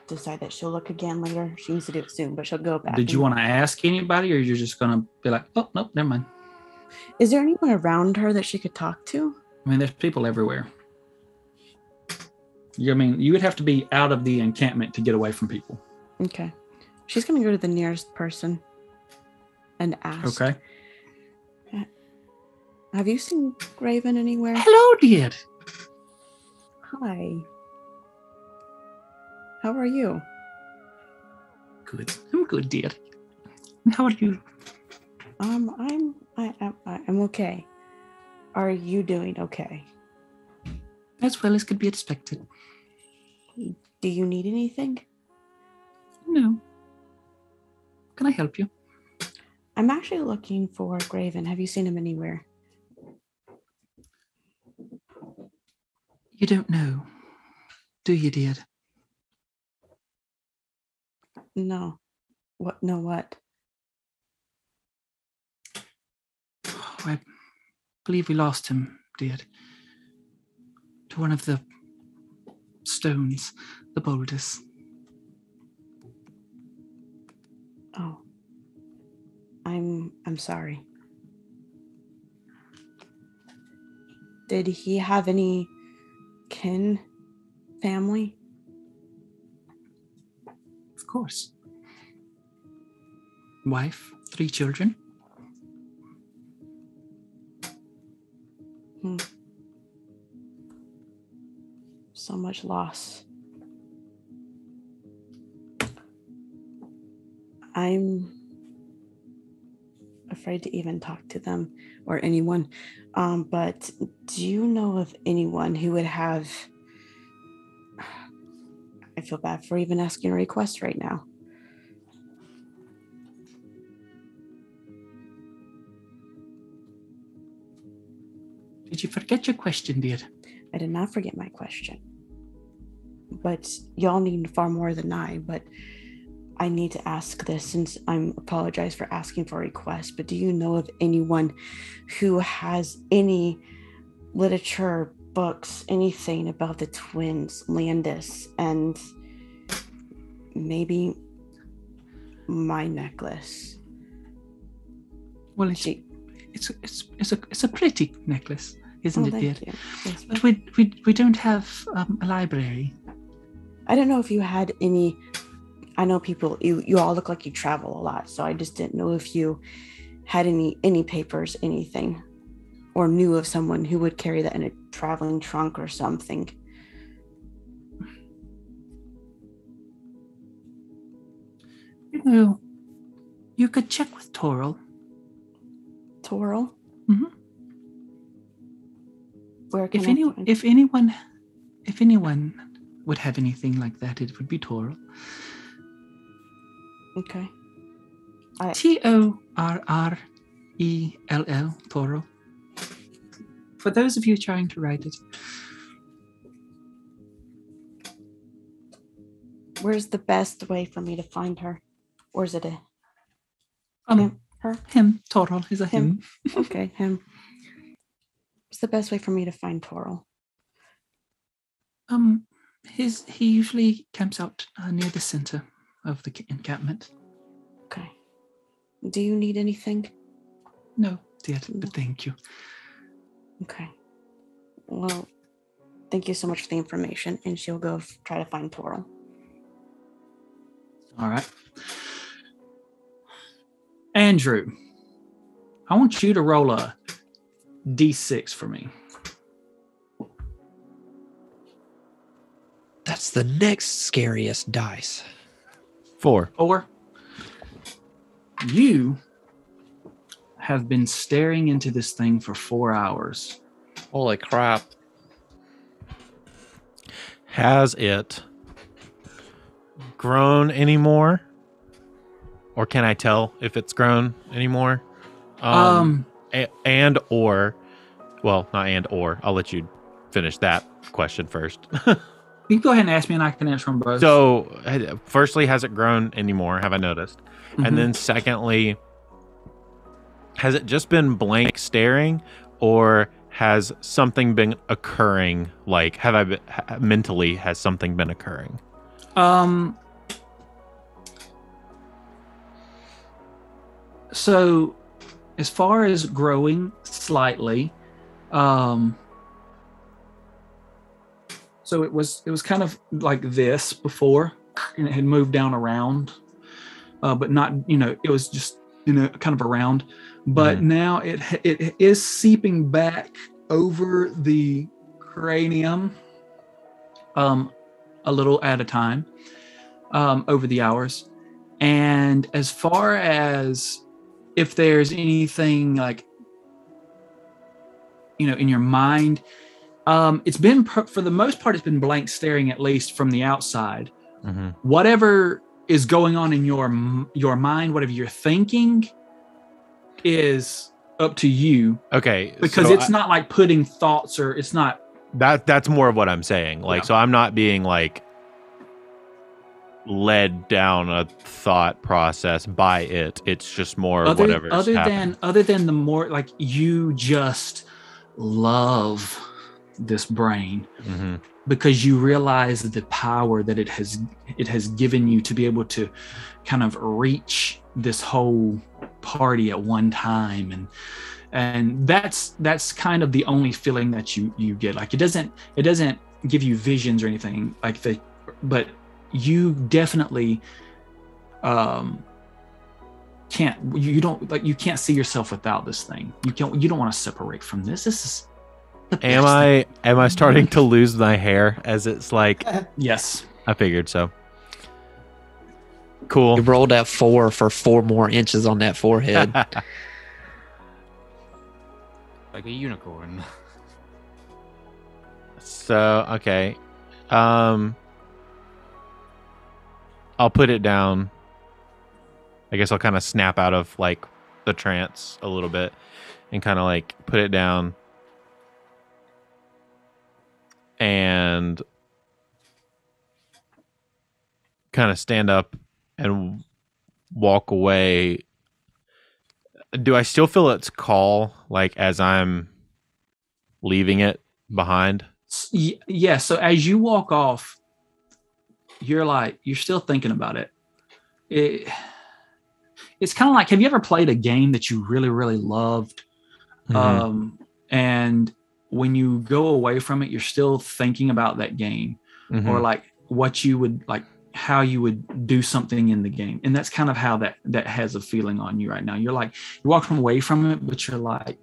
decide that she'll look again later. She needs to do it soon, but she'll go back. Did you want to ask anybody, or you're just gonna be like, "Oh, nope, never mind." Is there anyone around her that she could talk to? I mean, there's people everywhere. You, I mean, you would have to be out of the encampment to get away from people. Okay. She's gonna go to the nearest person and ask. Okay. Have you seen Graven anywhere? Hello, dear. Hi. How are you? Good. I'm good, dear. How are you? Um, I'm I am I, I'm okay. Are you doing okay? As well as could be expected. Do you need anything? No. Can I help you? I'm actually looking for Graven. Have you seen him anywhere? You don't know, do you, dear? No. What no what? Oh, I believe we lost him, dear. To one of the stones, the boulders. Oh. I'm I'm sorry. Did he have any kin family? Of course. Wife, three children. Hmm. So much loss. I'm afraid to even talk to them or anyone. Um, but do you know of anyone who would have? I feel bad for even asking a request right now. Did you forget your question, dear? I did not forget my question. But y'all need far more than I, but I need to ask this since I'm apologize for asking for a request, but do you know of anyone who has any literature, books, anything about the twins, Landis, and maybe my necklace? Well, it's She, it's it's it's a it's a pretty necklace, isn't oh, it, dear? Yes, But we we we don't have um, a library. I don't know if you had any. I know people. You you all look like you travel a lot, so I just didn't know if you had any any papers, anything, or knew of someone who would carry that in a traveling trunk or something. You know, you could check with Torrell. Torrell. Mhm. Where If any if anyone if anyone would have anything like that, it would be Torrell. Okay. I T O R R E L L Torrell. For those of you trying to write it, where's the best way for me to find her, or is it a um, him? Her? him Torrell is a him. Him. Okay, him. What's the best way for me to find Torrell? Um, his he usually camps out uh, near the center of the encampment. Okay. Do you need anything? No, dear, but thank you. Okay. Well, Thank you so much for the information. And she'll go f- try to find Torrell. All right. Andrew, I want you to roll a d6 for me. That's the next scariest dice. Four. Or you have been staring into this thing for four hours. Holy crap. Has it grown anymore? Or can I tell if it's grown anymore? Um, a- and or, well, not and or. I'll let you finish that question first. you can go ahead and ask me, and I can answer them both. so, firstly, has it grown anymore? Have I noticed? Mhm. And then, secondly, has it just been blank staring, or has something been occurring? Like, have I been, mentally has something been occurring? Um. So, as far as growing slightly, um. So it was it was kind of like this before, and it had moved down around, uh, but not you know it was just you know kind of around, but Mhm. now it it is seeping back over the cranium, um, a little at a time um, over the hours. And as far as if there's anything like, you know, in your mind, um, it's been for the most part, it's been blank staring at least from the outside. Mm-hmm. Whatever is going on in your your mind, whatever you're thinking, is up to you Okay, because so it's I- not like putting thoughts or it's not that. That's more of what I'm saying. Like, Yeah. so I'm not being like led down a thought process by it. It's just more other, whatever's other happening. than other than the more like you just love this brain Mhm. because you realize the power that it has it has given you to be able to kind of reach this whole party at one time. And and that's that's kind of the only feeling that you you get. Like it doesn't it doesn't give you visions or anything like the but you definitely um can't you don't like you can't see yourself without this thing. You can't you don't want to separate from this. This is Am. I am I starting to lose my hair as it's like yes I figured so. Cool. You rolled out four for four more inches on that forehead. Like a unicorn. so okay. Um I'll put it down. I guess I'll kind of snap out of like the trance a little bit and kind of like put it down. And kind of stand up and walk away. Do I still feel its call like as I'm leaving it behind? Yeah so as you walk off you're like you're still thinking about it, it it's kind of like have you ever played a game that you really really loved Mhm. um and when you go away from it you're still thinking about that game Mhm. or like what you would like how you would do something in the game and that's kind of how that that has a feeling on you right now you're like you're walking away from it but you're like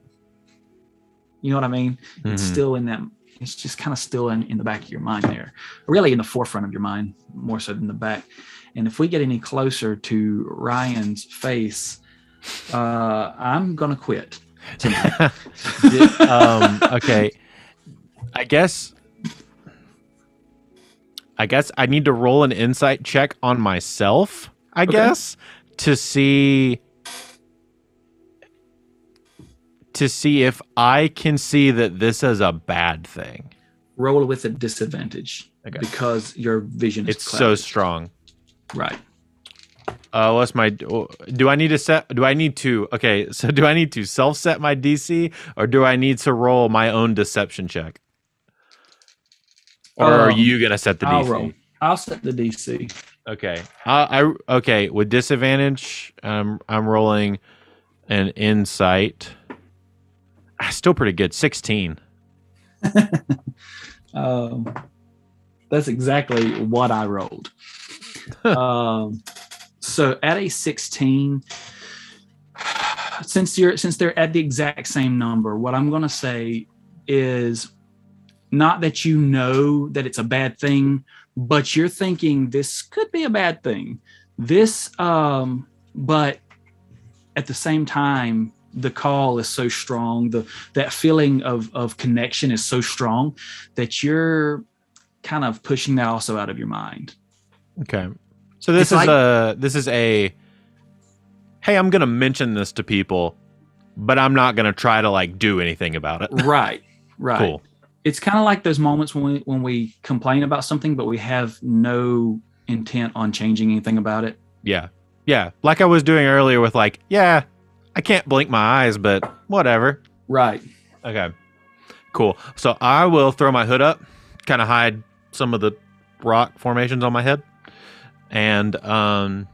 you know what i mean it's Mhm. still in that it's just kind of still in, in the back of your mind there really in the forefront of your mind more so than the back and if we get any closer to ryan's face uh i'm gonna quit. Did- um, okay. I guess. I guess I need to roll an insight check on myself. I Okay. guess to see to see if I can see that this is a bad thing. roll with a disadvantage Okay. because your vision is It's so strong. right Uh, what's my? Do I need to set? Do I need to? Okay, so do I need to self set my DC, or do I need to roll my own deception check? Or are Um, you gonna set the I'll DC? roll. I'll set the DC. Okay, I, I okay with disadvantage. Um, I'm rolling an insight. Ah, Still pretty good. Sixteen. Um, that's exactly what I rolled. um, so at a 16, since you're since they're at the exact same number, what I'm gonna say is not that you know that it's a bad thing, but you're thinking this could be a bad thing. This, um, but at the same time, the call is so strong, the that feeling of of connection is so strong that you're kind of pushing that also out of your mind. Okay. So this It's is like- a this is a hey, I'm gonna mention this to people, but I'm not gonna try to like do anything about it. right, right. Cool. It's kind of like those moments when we when we complain about something, but we have no intent on changing anything about it. Yeah. Yeah. Like I was doing earlier with like, yeah, I can't blink my eyes, but whatever. Right. Okay. Cool. So I will throw my hood up, kind of hide some of the rock formations on my head. And um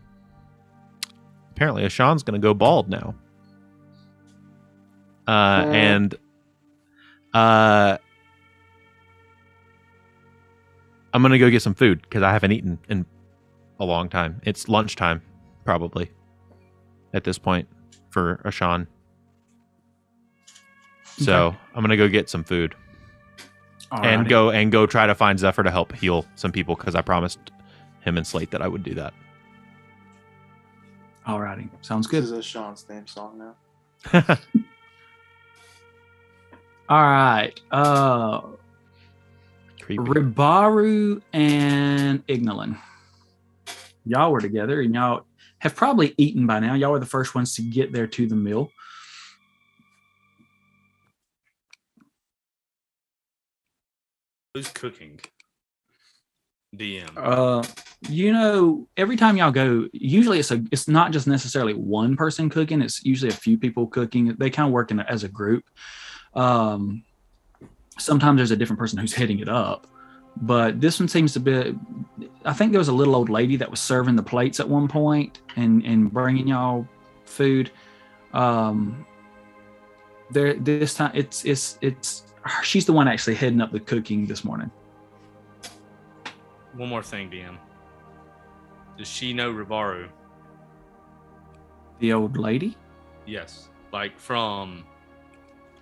apparently Ashan's gonna go bald now. Uh Uh. and uh I'm gonna go get some food because I haven't eaten in a long time. It's lunchtime, probably, at this point for Ashan. So I'm gonna go get some food and go and go try to find Zephyr to help heal some people because I promised him and Slate that I would do that. Alrighty. Sounds This good. is Ashan's theme song now. All right. Uh Creepy. Ribaru and Ignolin. Y'all were together and y'all have probably eaten by now. Y'all were the first ones to get there to the mill. Who's cooking? DM. Uh, you know, every time y'all go, usually it's a it's not just necessarily one person cooking. It's usually a few people cooking. They kind of work in a, as a group. Um, sometimes there's a different person who's hitting it up, but this one seems to be. I think there was a little old lady that was serving the plates at one point and and bringing y'all food. Um, there this time it's it's it's she's the one actually heading up the cooking this morning. One more thing, DM. Does she know Ribaru? The old lady. Yes. Like from.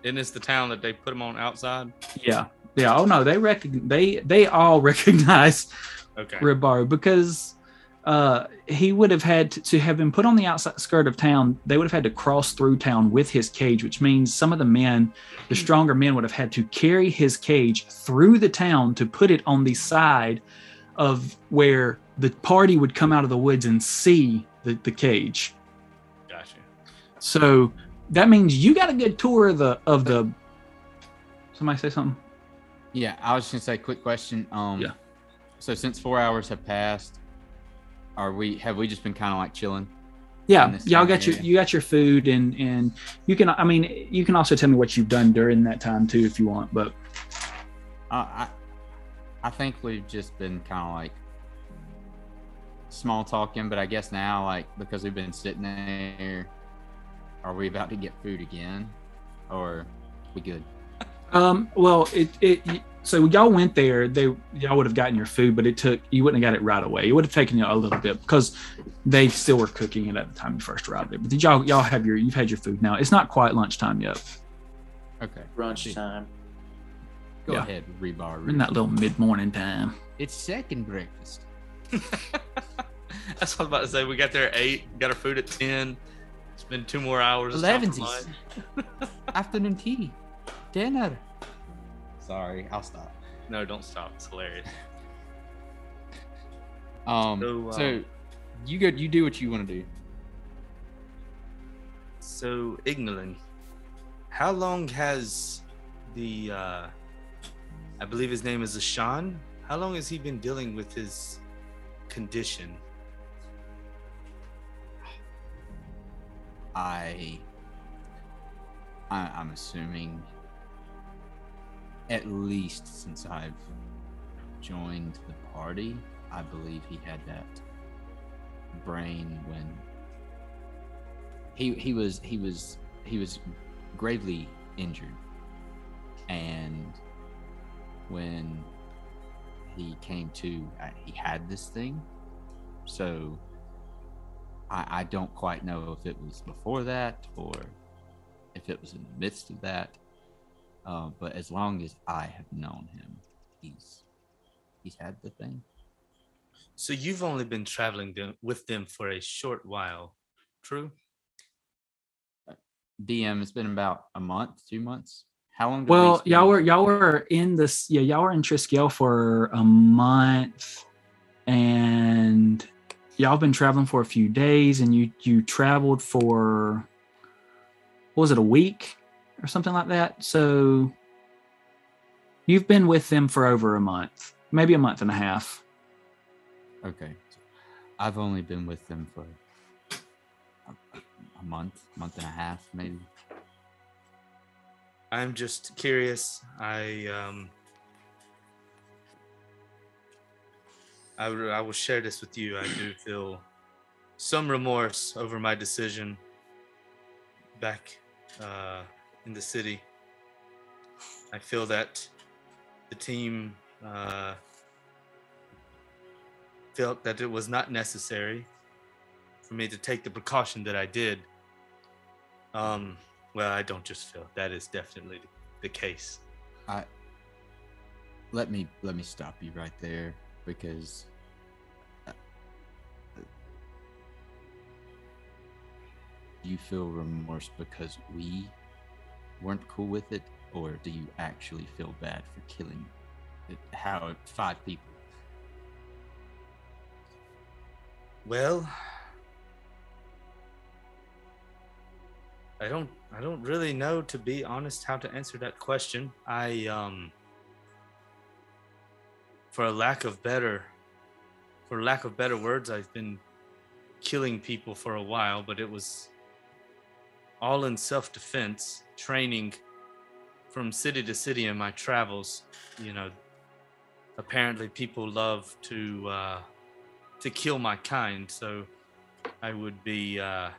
Isn't this the town that they put him on outside? Yeah, yeah. Oh no, they recognize they they all recognize Okay. Ribaru because uh, he would have had to, to have been put on the outside skirt of town. They would have had to cross through town with his cage, which means some of the men, the stronger men, would have had to carry his cage through the town to put it on the side of where the party would come out of the woods and see the, the cage. Gotcha. So that means you got a good tour of the of the. Somebody say something. Yeah, I was just gonna say, quick question. Um, Yeah. So since four hours have passed, are we have we just been kind of like chilling? Yeah, y'all town got your you got your food and and you can I mean you can also tell me what you've done during that time too if you want. But Uh, I I think we've just been kind of like small talking, but I guess now like because we've been sitting there, are we about to get food again, or we good? um well it it so y'all went there they y'all would have gotten your food but it took you wouldn't have got it right away. It would have taken you a little bit because they still were cooking it at the time you first arrived there. But did y'all y'all have your you've had your food now. It's not quite lunchtime yet. Okay, Brunch time. Go Yeah. ahead, rebar. we're in that little mid-morning time It's second breakfast. That's what I was about to say. We got there at eight. Got our food at ten. It's been two more hours. It's time for Elevenses. lunch. Afternoon tea, dinner. Sorry, I'll stop. No, don't stop. It's hilarious. Um, So, so, um, you go. You do what you want to do. So, Ignolin, how long has the, uh, I believe his name is Ashan, how long has he been dealing with his condition? I, I I'm assuming at least since I've joined the party, I believe he had that brain when he he was he was he was gravely injured and when he came to, uh, he had this thing. So I, I don't quite know if it was before that or if it was in the midst of that. Uh, but as long as I have known him, he's he's had the thing. So you've only been traveling them, with them for a short while, true? DM, it's been about a month, two months. How long? Well, y'all were y'all were in this yeah y'all were in Triskele for a month, and y'all been traveling for a few days, and you you traveled for what was it a week or something like that? So you've been with them for over a month, maybe a month and a half. Okay. I've only been with them for a month, month and a half, maybe. I'm just curious. I um I will, I will share this with you. I do feel some remorse over my decision back uh, in the city. I feel that the team uh, felt that it was not necessary for me to take the precaution that I did. Um, well, I don't just feel that is definitely the case. I let me let me stop you right there because uh, you feel remorse because we weren't cool with it, or do you actually feel bad for killing it, how five people? Well, I don't I don't really know to be honest how to answer that question. I um for a lack of better for lack of better words, I've been killing people for a while, but it was all in self-defense, training from city to city in my travels, you know, apparently people love to uh to kill my kind, so I would be uh,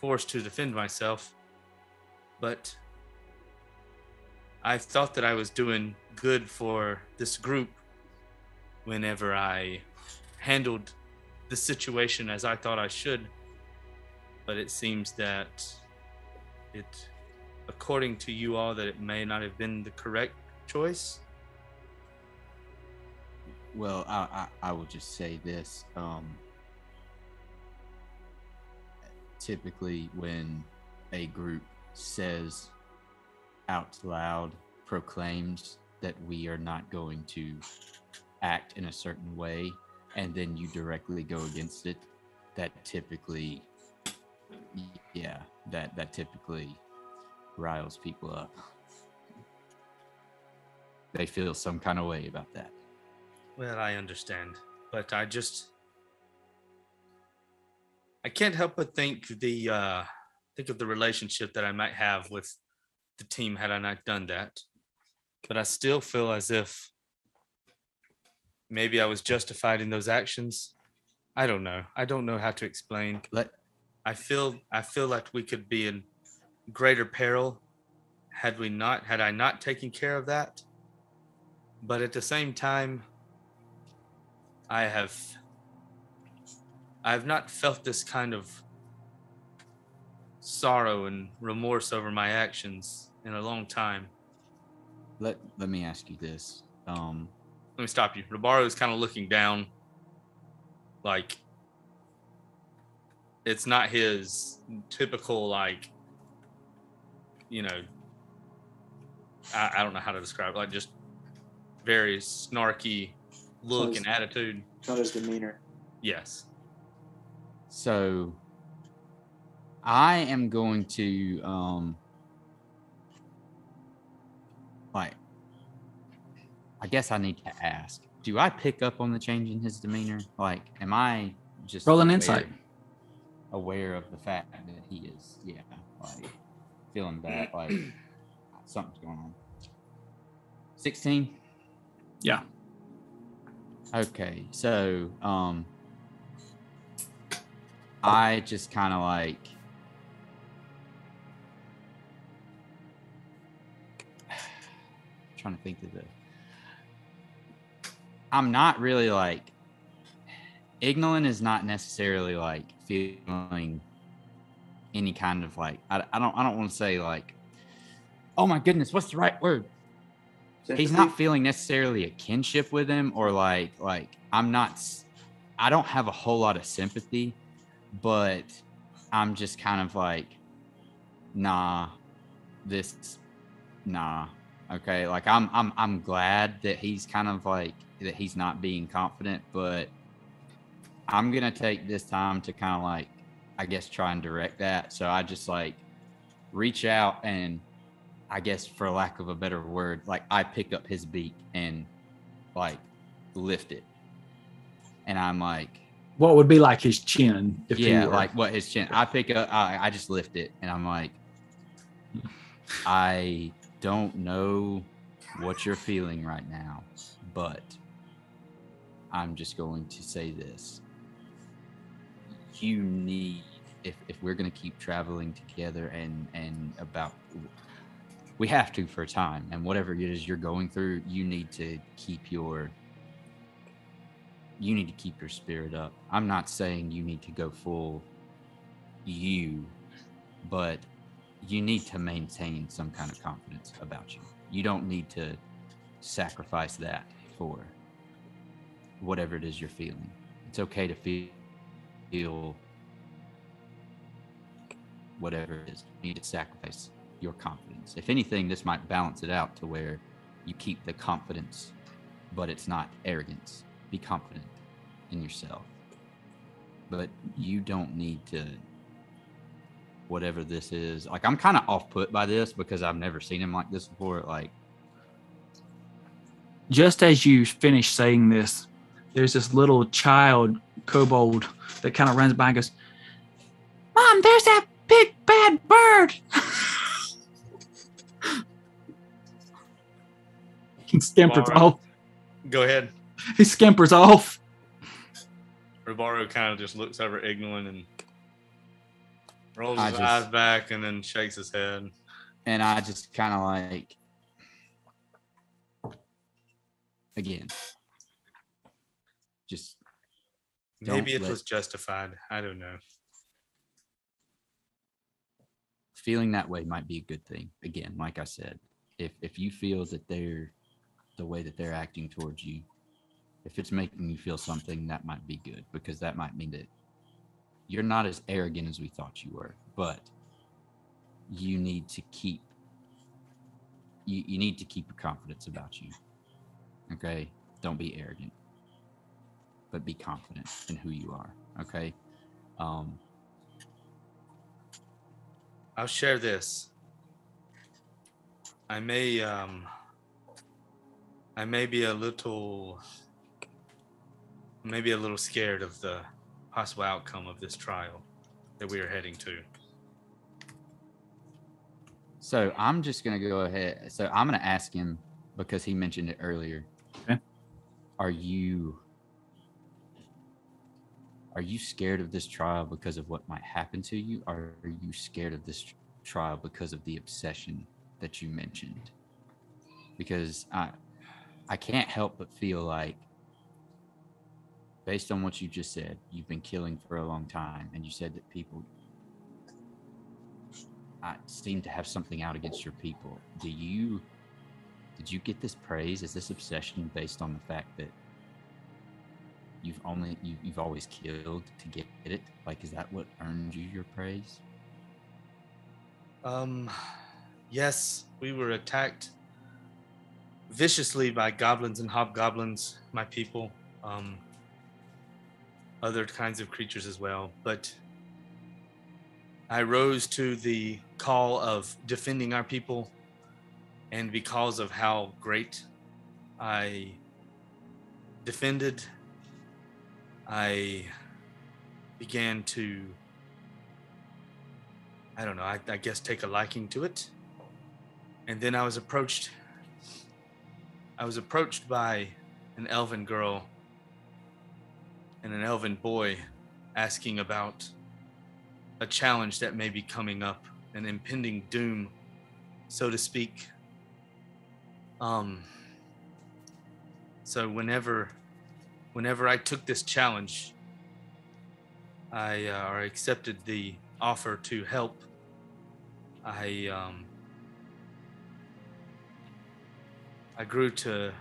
forced to defend myself. But I thought that I was doing good for this group whenever I handled the situation as I thought I should. But it seems that it, according to you all, that it may not have been the correct choice. Well, I, I, I will just say this. Um, typically, when a group says out loud, proclaims that we are not going to act in a certain way, and then you directly go against it, that typically, yeah, that that typically riles people up. They feel some kind of way about that. Well, I understand, but I just I can't help but think the uh think of the relationship that I might have with the team had I not done that. But I still feel as if maybe I was justified in those actions. I don't know. I don't know how to explain. Let I feel I feel like we could be in greater peril had we not had I not taken care of that. But at the same time, I have I have not felt this kind of sorrow and remorse over my actions in a long time. let let me ask you this. Um, Let me stop you. Ribaru is kind of looking down, like it's not his typical like, you know, I, I don't know how to describe it, like just very snarky look and attitude. Not his demeanor. Yes. So I am going to um like I guess I need to ask. Do I pick up on the change in his demeanor? Like am I just Roll an aware- insight. aware of the fact that he is yeah, like feeling bad like something's going on. 16 Yeah. Okay, so um I just kind of like trying to think of the I'm not really like Ignolin is not necessarily like feeling any kind of like I, I don't I don't want to say like oh my goodness what's the right word? He's not feeling necessarily a kinship with him or like like i'm not I don't have a whole lot of sympathy but i'm just kind of like nah this nah okay like i'm i'm i'm glad that he's kind of like that he's not being confident but i'm gonna take this time to kind of like i guess try and direct that so i just like reach out and I guess for lack of a better word, like I pick up his beak and like lift it. And I'm like, What would be like his chin if yeah, like what his chin. I pick up, I, I just lift it and I'm like, I don't know what you're feeling right now, but I'm just going to say this. You need, if, if we're going to keep traveling together and, and about, we have to for a time and whatever it is you're going through, you need to keep your, you need to keep your spirit up. I'm not saying you need to go full you, but you need to maintain some kind of confidence about you. You don't need to sacrifice that for whatever it is you're feeling. It's okay to feel feel whatever it is. You need to sacrifice your confidence. If anything, this might balance it out to where you keep the confidence, but it's not arrogance. Be confident in yourself. But you don't need to whatever this is. Like I'm kind of off put by this because I've never seen him like this before. Like just as you finish saying this, there's this little child kobold that kind of runs by and goes, Mom, there's that big bad bird. he scampers Alright. off. Go ahead. He scampers off. Ribaru kind of just looks over at Ignolin and rolls I his just- eyes back and then shakes his head. and I just kind of like again just Maybe it was justified. I don't know. feeling that way might be a good thing again like i said if if you feel that they're the way that they're acting towards you if it's making you feel something that might be good because that might mean that you're not as arrogant as we thought you were but you need to keep you, you need to keep your confidence about you okay don't be arrogant but be confident in who you are okay um I'll share this. I may um I may be a little maybe a little scared of the possible outcome of this trial that we are heading to. So I'm just gonna go ahead. So I'm gonna ask him because he mentioned it earlier. Okay. Are you are you scared of this trial because of what might happen to you, or are you scared of this trial because of the obsession that you mentioned? Because I I can't help but feel like based on what you just said, you've been killing for a long time, and you said that people I seem to have something out against your people. Do you did you get this praise? Is this obsession based on the fact that you've only you, you've always killed to get it? Like is that what earned you your praise? Um yes, we were attacked viciously by goblins and hobgoblins, my people. Um other kinds of creatures as well, but I rose to the call of defending our people, and because of how great I defended, I began to, I don't know, I, I guess take a liking to it. And then I was approached, I was approached by an elven girl and an elven boy asking about a challenge that may be coming up, an impending doom, so to speak. Um, so whenever whenever I took this challenge, I uh, accepted the offer to help, I um, I grew to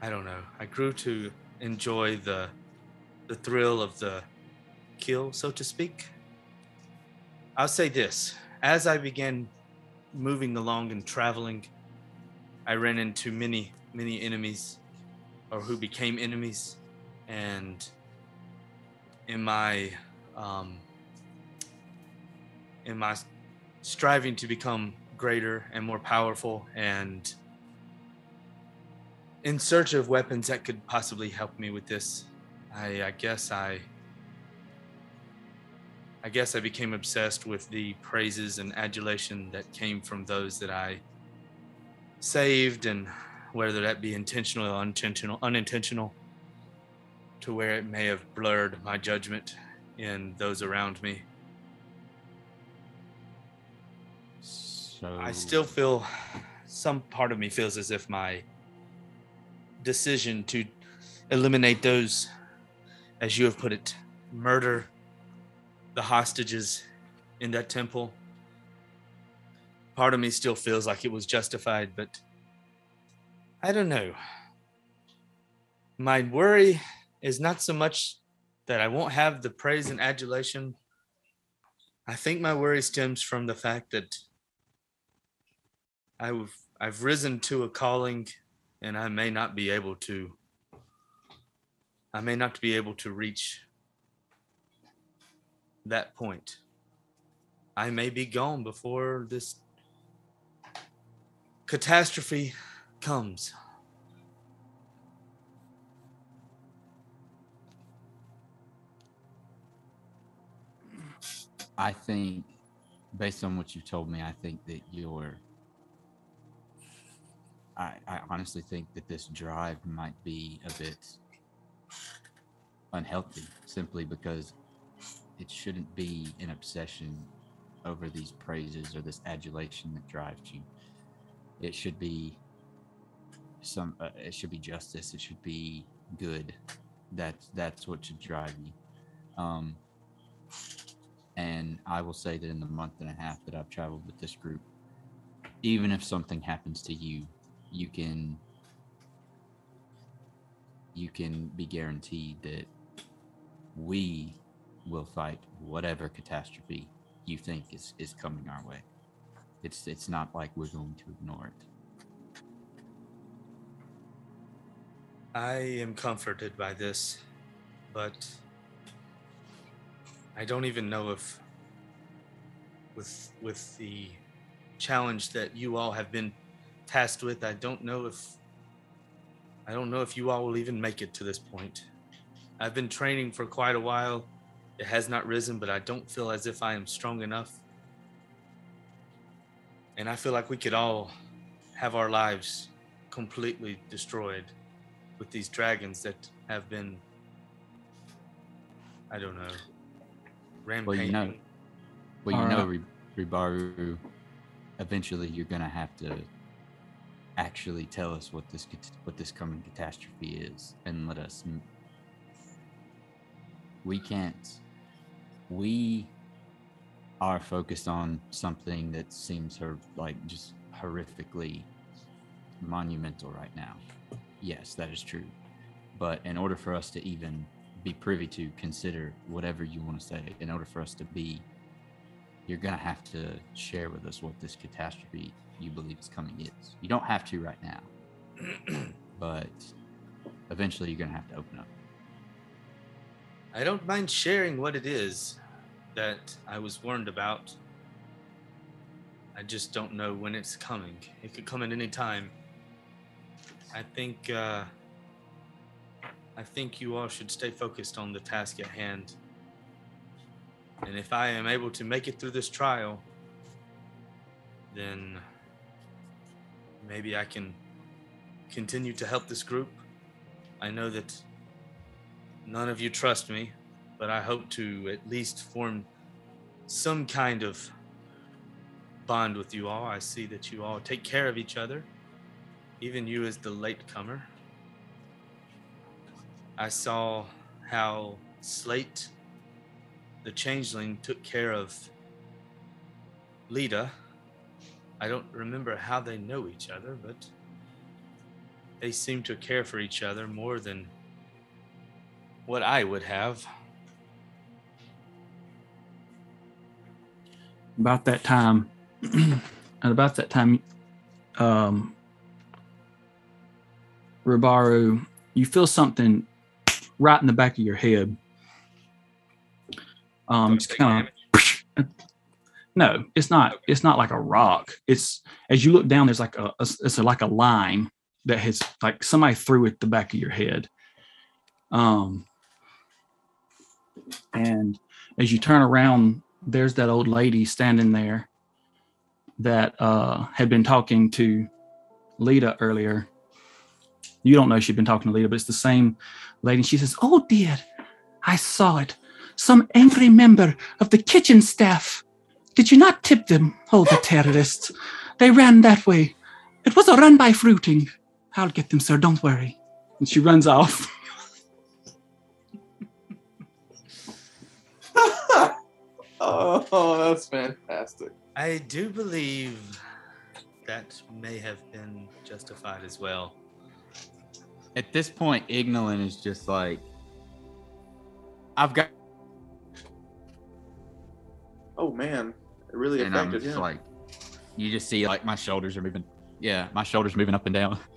I don't know. I grew to enjoy the the thrill of the kill, so to speak. I'll say this: as I began moving along and traveling, I ran into many, many enemies, or who became enemies, and in my um, in my striving to become greater and more powerful and in search of weapons that could possibly help me with this i i guess i i guess i became obsessed with the praises and adulation that came from those that i saved and whether that be intentional or unintentional unintentional to where it may have blurred my judgment in those around me. So I still feel some part of me feels as if my decision to eliminate those, as you have put it, murder the hostages in that temple. Part of me still feels like it was justified, but I don't know. My worry is not so much that I won't have the praise and adulation. I think my worry stems from the fact that I've I've risen to a calling and I may not be able to I may not be able to reach that point. I may be gone before this catastrophe comes. I think, based on what you've told me, I think that you're. I, I honestly think that this drive might be a bit unhealthy simply because it shouldn't be an obsession over these praises or this adulation that drives you. It should be some. Uh, it should be justice. It should be good. That's that's what should drive you. Um, and I will say that in the month and a half that I've traveled with this group, even if something happens to you, you can you can be guaranteed that we will fight whatever catastrophe you think is, is coming our way. It's it's not like we're going to ignore it. I am comforted by this, but I don't even know if with with the challenge that you all have been tasked with, I don't know if I don't know if you all will even make it to this point. I've been training for quite a while. It has not risen, but I don't feel as if I am strong enough. And I feel like we could all have our lives completely destroyed with these dragons that have been I don't know rampaging. Well, you know, well, you All know, right. Ribaru, eventually you're gonna have to actually tell us what this what this coming catastrophe is, and let us. We can't. We are focused on something that seems her like just horrifically monumental right now. Yes, that is true. But in order for us to even be privy to consider whatever you want to say, in order for us to be, you're going to have to share with us what this catastrophe you believe is coming is. You don't have to right now, but eventually you're going to have to open up. I don't mind sharing what it is that I was warned about. I just don't know when it's coming. It could come at any time. I think uh, I think you all should stay focused on the task at hand. And if I am able to make it through this trial, then maybe I can continue to help this group. I know that none of you trust me, but I hope to at least form some kind of bond with you all. I see that you all take care of each other, even you as the latecomer. I saw how Slate, the changeling, took care of Lita. I don't remember how they know each other, but they seem to care for each other more than what I would have. about that time at about that time um Ribaru, you feel something right in the back of your head. Um it's kind of no, it's not it's not like a rock. It's as you look down, there's like a, a it's like a line that has like somebody threw it the back of your head. Um and as you turn around there's that old lady standing there that uh, had been talking to Lita earlier. You don't know she'd been talking to Lita, but it's the same lady. She says, Oh, dear, I saw it. Some angry member of the kitchen staff. Did you not tip them? Oh, the terrorists. They ran that way. It was a run by fruiting. I'll get them, sir. Don't worry. And she runs off. oh, that's fantastic. I do believe that may have been justified as well. At this point, Ignolin is just like, I've got, Oh man, it really and um, I'm affected just him. like, you just see like my shoulders are moving. Yeah, my shoulders moving up and down.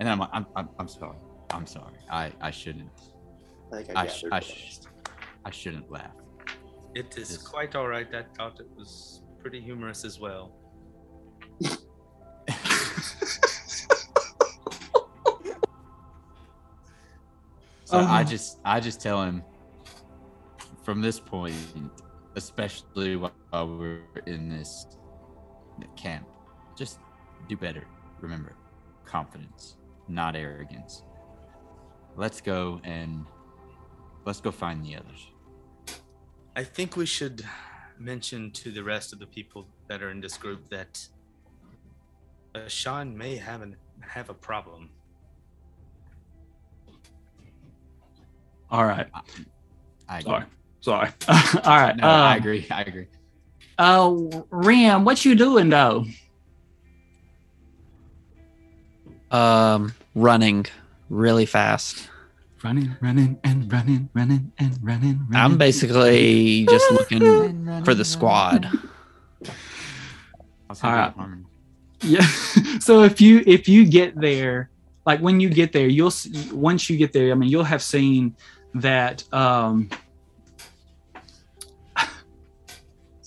And then I'm like, I'm, I'm, I'm sorry. I'm sorry. I, I shouldn't. I think I, I, sh- I, sh- I shouldn't laugh. It is Yes. quite all right. I thought it was pretty humorous as well. So I Oh. just I just tell him from this point, especially while we're in this camp, just do better. Remember, confidence, not arrogance. Let's go and let's go find the others. I think we should mention to the rest of the people that are in this group that uh, Sean may have an, have a problem. All right. I agree. Sorry. Sorry. All right. No, I um, agree. I agree. Uh, Ram, what you doing though? Um, running really fast. Running, running, and running, running, and running. running. I'm basically just looking for the squad. I'll send All you right. Harmony. Yeah. so if you if you get there, like when you get there, you'll s- once you get there. I mean, you'll have seen that. um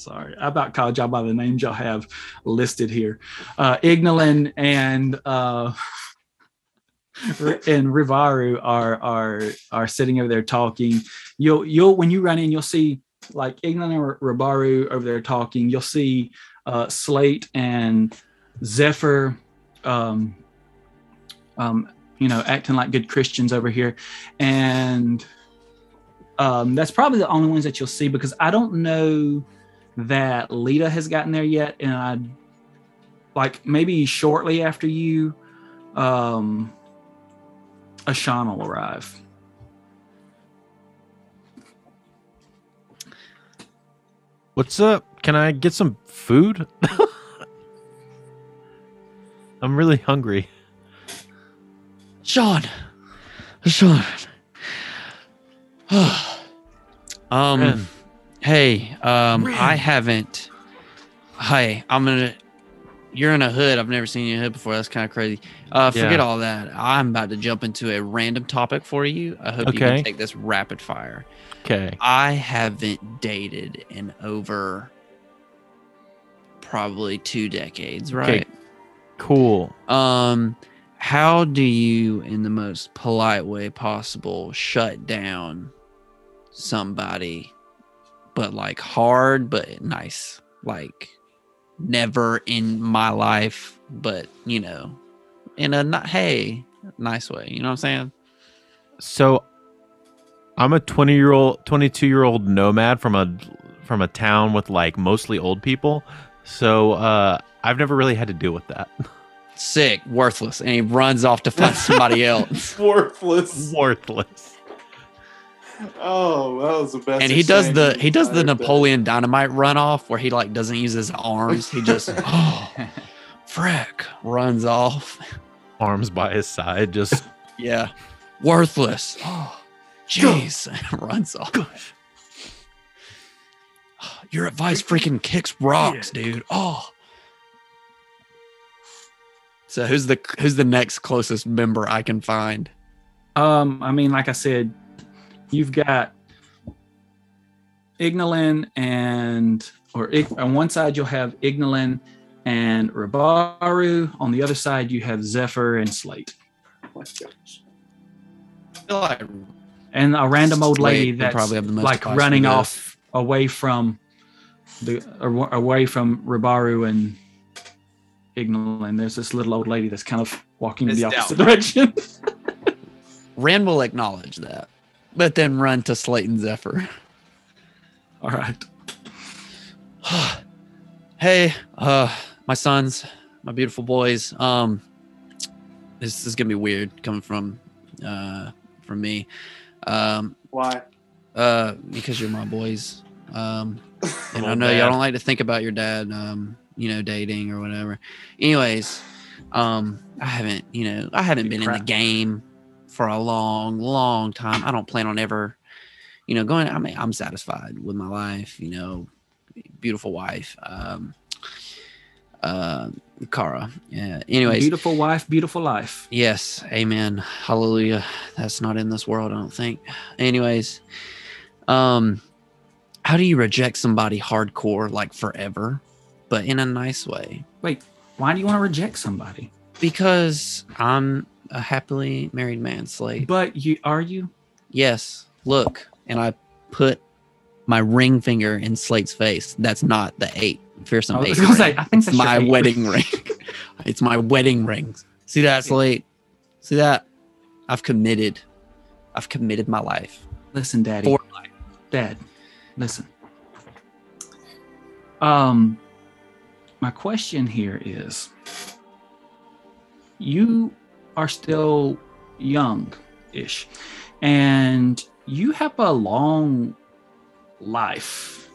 Sorry, about called y'all by the names y'all have listed here. Uh Ignolin and uh and Ribaru are are are sitting over there talking. You'll you'll when you run in, you'll see like Ignolin and Ribaru over there talking. You'll see uh Slate and Zephyr, um, um, you know, acting like good Christians over here, and um, that's probably the only ones that you'll see because I don't know that Lita has gotten there yet, and I like maybe shortly after you, um, Ashan will arrive. What's up? Can I get some food? I'm really hungry. Sean, Sean. um, Man. Hey, um, I haven't. Hey, I'm gonna. You're in a hood. I've never seen you in a hood before. That's kind of crazy. Uh, forget Yeah. all that. I'm about to jump into a random topic for you. I hope you Okay. can take this rapid fire. Okay. I haven't dated in over probably two decades, right? Okay. right? Cool. Um, how do you, in the most polite way possible, shut down somebody, but like hard, but nice? Like, never in my life, but you know, in a not hey, nice way. You know what I'm saying? So I'm a 20 year old 22 year old nomad from a from a town with like mostly old people. So uh I've never really had to deal with that. sick, worthless, and he runs off to find somebody else. Worthless. Worthless. Oh, that was the best. And he does the he does the I've done. Napoleon Dynamite runoff where he like doesn't use his arms. He just oh frick runs off. Arms by his side, just Yeah, worthless. Oh, jeez, runs off. Gosh. Your advice freaking kicks rocks, dude. Oh. So who's the who's the next closest member I can find? Um, I mean, like I said, you've got Ignolin and or on one side you'll have Ignolin and Ribaru. On the other side you have Zephyr and Slate. My gosh. I feel like And a random old lady Slate that's probably have the most like running for off away from the aw- away from Ribaru and Ignolin. There's this little old lady that's kind of walking in the opposite down. direction. Rand will acknowledge that, but then run to Slate and Zephyr. All right. hey, uh, my sons, my beautiful boys. Um, this is gonna be weird coming from, uh, from me. Um, Why? uh, because you're my boys. Um, and I Oh, know man. y'all don't like to think about your dad, um, you know, dating or whatever. Anyways, um, I haven't, you know, I haven't been in the game for a long, long time. I don't plan on ever, you know, going. I mean, I'm satisfied with my life. You know, beautiful wife. Um, uh, Kara. Yeah. Anyways, Beautiful wife, beautiful life. Yes, amen. Hallelujah. That's not in this world, I don't think. Anyways, um how do you reject somebody hardcore like forever, but in a nice way? Wait, why do you want to reject somebody? Because I'm a happily married man, Slate. But you are you? Yes, look, and I put my ring finger in Slate's face. That's not the eight fearsome I eight. was gonna say. I think it's my wedding ring. it's my wedding ring. See that, Slate? See that? I've committed. I've committed my life. Listen, Daddy. For Dad, listen. Um, my question here is: You are still young-ish, and you have a long life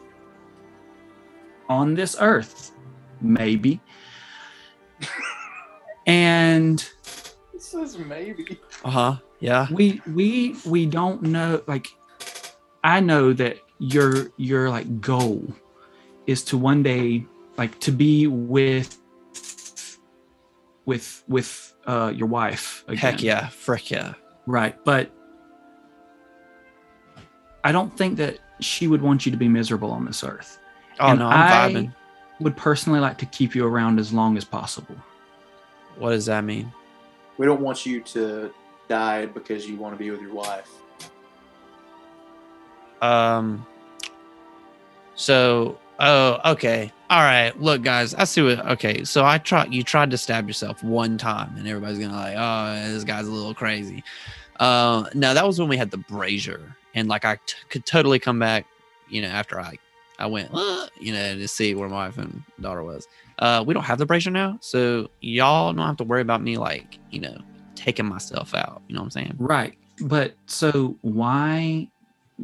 on this earth, maybe. and It says maybe. Uh huh. Yeah. we we we don't know like i know that your your like goal is to one day like to be with with with uh your wife again. Heck yeah. Frick yeah. right but i don't think that she would want you to be miserable on this earth Oh And no, I'm I- vibing. would personally like to keep you around as long as possible What does that mean? We don't want you to die because you want to be with your wife. Um. So, oh, okay, all right. Look, guys, I see what. Okay, so I tried. You tried to stab yourself one time, and everybody's gonna like, oh, this guy's a little crazy. Uh, no, that was when we had the brazier, and like I t- could totally come back. You know, after I, I went, "Uh," you know, to see where my wife and daughter was. Uh, we don't have the brazier now, so y'all don't have to worry about me like, you know, taking myself out. You know what I'm saying? right but so why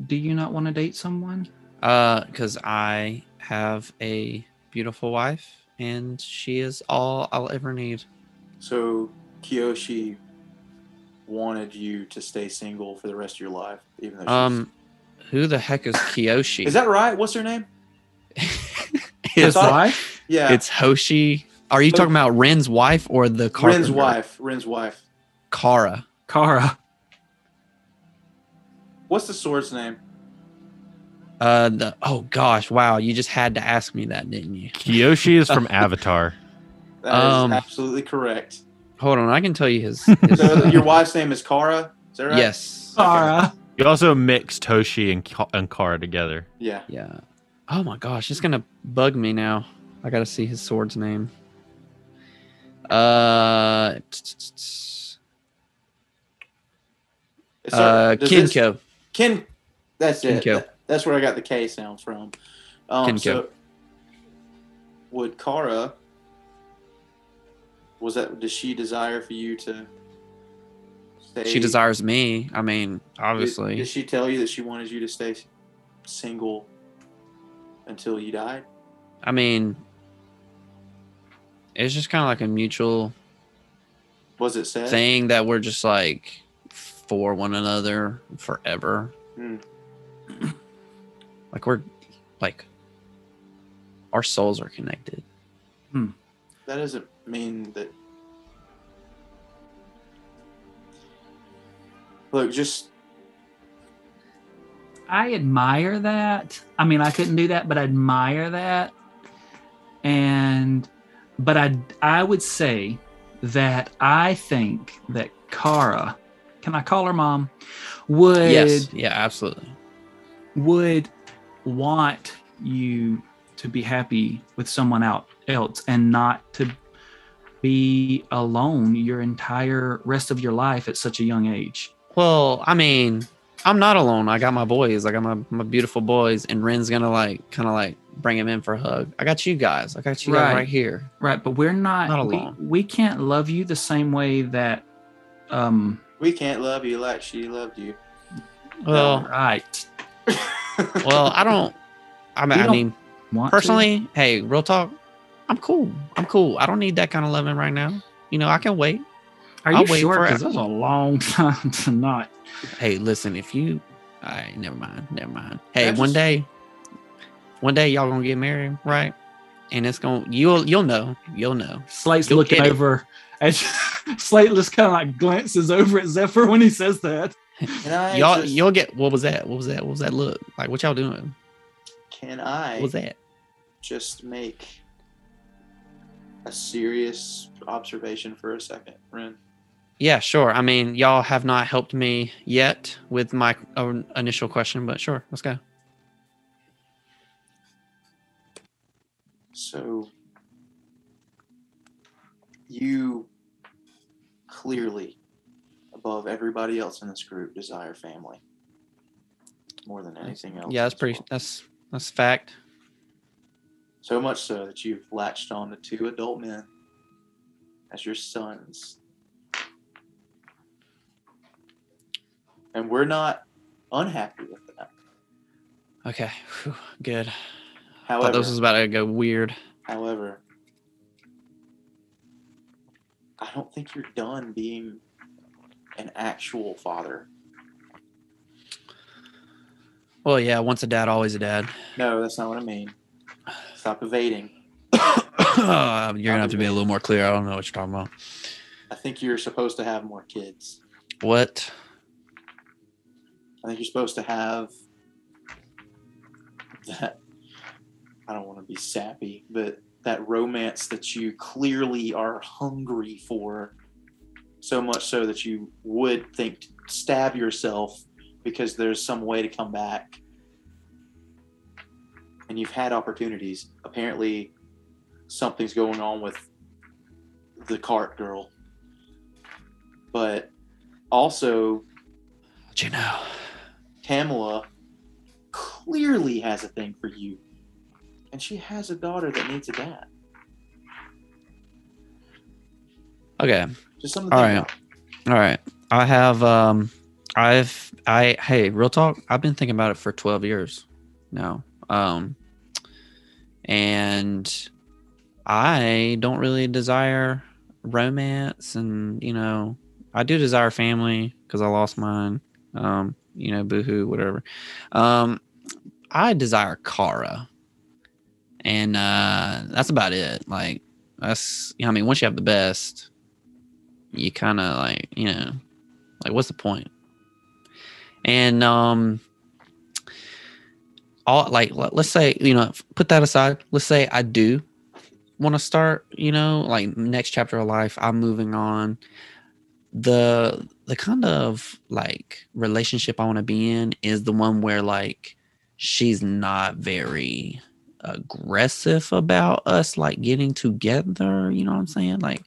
do you not want to date someone Uh, because I have a beautiful wife, and she is all I'll ever need. So Kiyoshi wanted you to stay single for the rest of your life, even though she's... Um, who the heck is Kiyoshi? is that right? What's her name? it's, thought- wife Yeah, it's Hoshi. Are you talking about Ren's wife or the Ren's wife. Ren's wife. Kara. kara What's the sword's name? Uh, the oh gosh, wow! You just had to ask me that, didn't you? Kyoshi is from Avatar. That is Um, absolutely correct. Hold on, I can tell you his. his So your wife's name is Kara. Is that right? Yes. kara You also mix Toshi and, Ka- and Kara together. Yeah. Yeah. Oh my gosh, it's gonna bug me now. I gotta see his sword's name. Uh, It's uh, does this- Kinko. Kin. That's it. Kinko. That- that's where I got the K sound from. Um, Kinko. so would Kara Was that? Does she desire for you to? Stay, She desires me. I mean, obviously. did she tell you that she wanted you to stay single until you died? I mean, it's just kind of like a mutual Was it said? thing that we're just like for one another forever. Hmm. Like we're like our souls are connected. Hmm. That doesn't mean that. Look, just I admire that. I mean, I couldn't do that, but I admire that. And, but I, I would say that I think that Kara, can I call her mom? Would yes. Yeah, absolutely. would want you to be happy with someone out else and not to be alone your entire rest of your life at such a young age. Well, I mean, I'm not alone. I got my boys. I got my, my beautiful boys, and Ren's gonna like kind of like bring him in for a hug. I got you guys. I got you guys Right. right here. Right, but we're not, Not we, alone. we can't love you the same way that um we can't love you like she loved you. Well, right. well, I don't. I mean, don't mean, Want to? personally, hey, real talk. I'm cool. I'm cool. I don't need that kind of loving right now. You know, I can wait. Are you I'll wait sure? Because that's a long time to not. Hey, listen, if you, all right, never mind, never mind. Hey, I one just- day, one day y'all gonna get married, right? And it's gonna you'll you'll know, you'll know. Slate's You'll looking it. over. And Slate just kind of like glances over at Zephyr when he says that. Can I y'all just, you'll get what was that? What was that? What was that look? Like what y'all doing? can I What was that? just make a serious observation for a second, Ren? Yeah, sure. I mean, y'all have not helped me yet with my own initial question, but sure, let's go. So you clearly, above everybody else in this group, desire family more than anything else. Yeah, that's pretty. world. That's that's fact. So much so that you've latched on to two adult men as your sons. And we're not unhappy with that. Okay, Whew, good. I However, thought this was about to go weird. however, I don't think you're done being an actual father. Well, yeah, once a dad, always a dad. No, that's not what I mean. Stop evading. you're gonna have to be a little more clear. I don't know what you're talking about. I think you're supposed to have more kids. What? I think you're supposed to have that. I don't want to be sappy, but that romance that you clearly are hungry for, so much so that you would think to stab yourself because there's some way to come back. And you've had opportunities. Apparently, something's going on with the cart girl. But also, What you know? Tamala clearly has a thing for you. And she has a daughter that needs a dad. Okay. Just something All right. All right. I have um I've I hey, real talk, I've been thinking about it for 12 years now. Um and I don't really desire romance and you know, I do desire family cuz I lost mine. Um, you know, boohoo whatever. Um I desire Kara. And uh that's about it. Like that's I mean, once you have the best, you kind of like you know like what's the point? And um all like let- let's say you know put that aside. Let's say i do want to start you know like next chapter of life i'm moving on. The the kind of like relationship i want to be in is the one where like she's not very aggressive about us like getting together you know what i'm saying? Like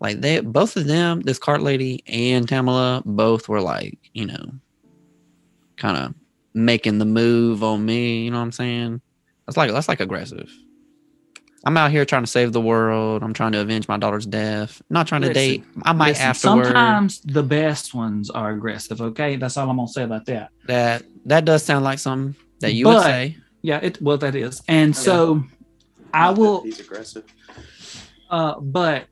like they both of them this cart lady and tamala both were like you know kind of making the move on me you know what i'm saying that's like that's like aggressive I'm out here trying to save the world. I'm trying to avenge my daughter's death. not trying to date. I might Listen, afterward. Sometimes the best ones are aggressive. Okay, that's all I'm gonna say about that. That that does sound like something that you would say. Yeah, it well that is, and so I will. He's aggressive. Uh, but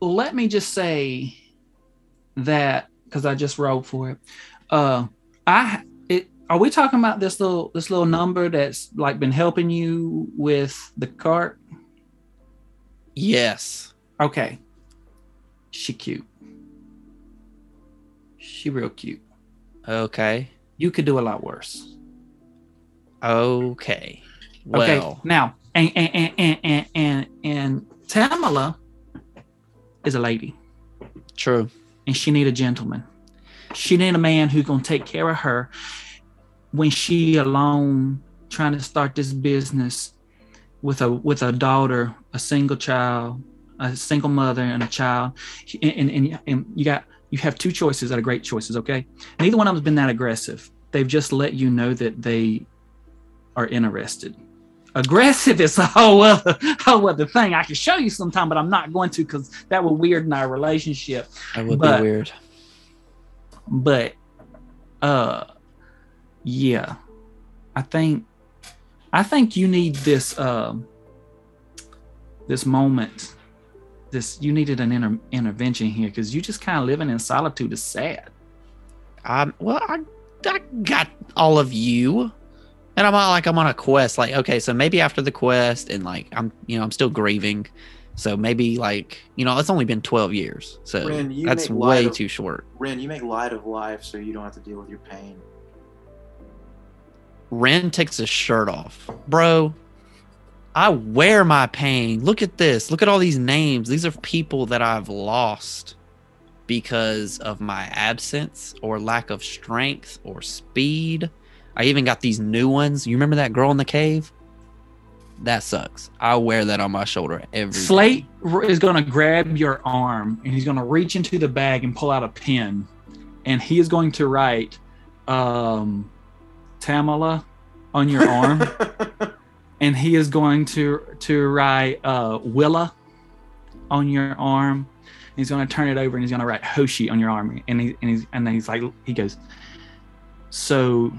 let me just say that because I just rolled for it. Uh, I it are we talking about this little this little number that's like been helping you with the cart? Yes. Okay, she cute. She real cute. Okay. You could do a lot worse. Okay. Okay, now and and and and and, and, and Tamala is a lady. true. and she need a gentleman. She need a man who's gonna take care of her when she alone trying to start this business with a with a daughter, a single child, a single mother, and a child. And, and, and, you got you have two choices that are great choices. Okay, neither one of them's been that aggressive. They've just let you know that they are interested. Aggressive is a whole other, whole other thing. I can show you sometime, but I'm not going to because that would weirden our relationship That would But- be weird. but uh yeah i think i think you need this um this moment this you needed an inter- intervention here because you just kind of living in solitude is sad Um, well, I, I got all of you, and I'm like I'm on a quest. Like, okay, so maybe after the quest, and like I'm, you know, I'm still grieving. So maybe like you know, it's only been 12 years, so Ren, that's way of- too short. Ren, you make light of life so you don't have to deal with your pain. Ren takes his shirt off, bro. I wear my pain. Look at this. Look at all these names. These are people that I've lost because of my absence or lack of strength or speed. I even got these new ones. You remember that girl in the cave? That sucks. I wear that on my shoulder every day. slate r- is going to grab your arm and he's going to reach into the bag and pull out a pen and he is going to write um tamala on your arm and he is going to to write uh willa on your arm he's going to turn it over and he's going to write hoshi on your arm and he and he's and then he's like he goes so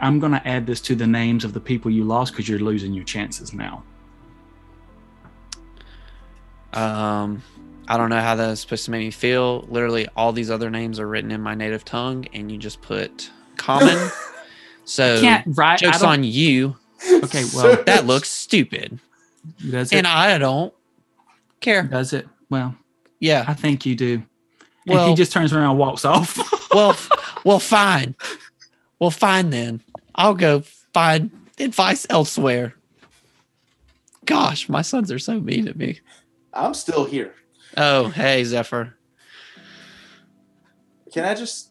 i'm going to add this to the names of the people you lost because you're losing your chances now Um, I don't know how that's supposed to make me feel. Literally, all these other names are written in my native tongue, and you just put common. so can't write jokes on you. okay well That looks stupid, does it and I don't care. does it well Yeah. i think you do and he just turns around and walks off Well, well, fine. Well, fine then. I'll go find advice elsewhere. Gosh, my sons are so mean to me. I'm still here. Oh, hey, Zephyr. Can I just?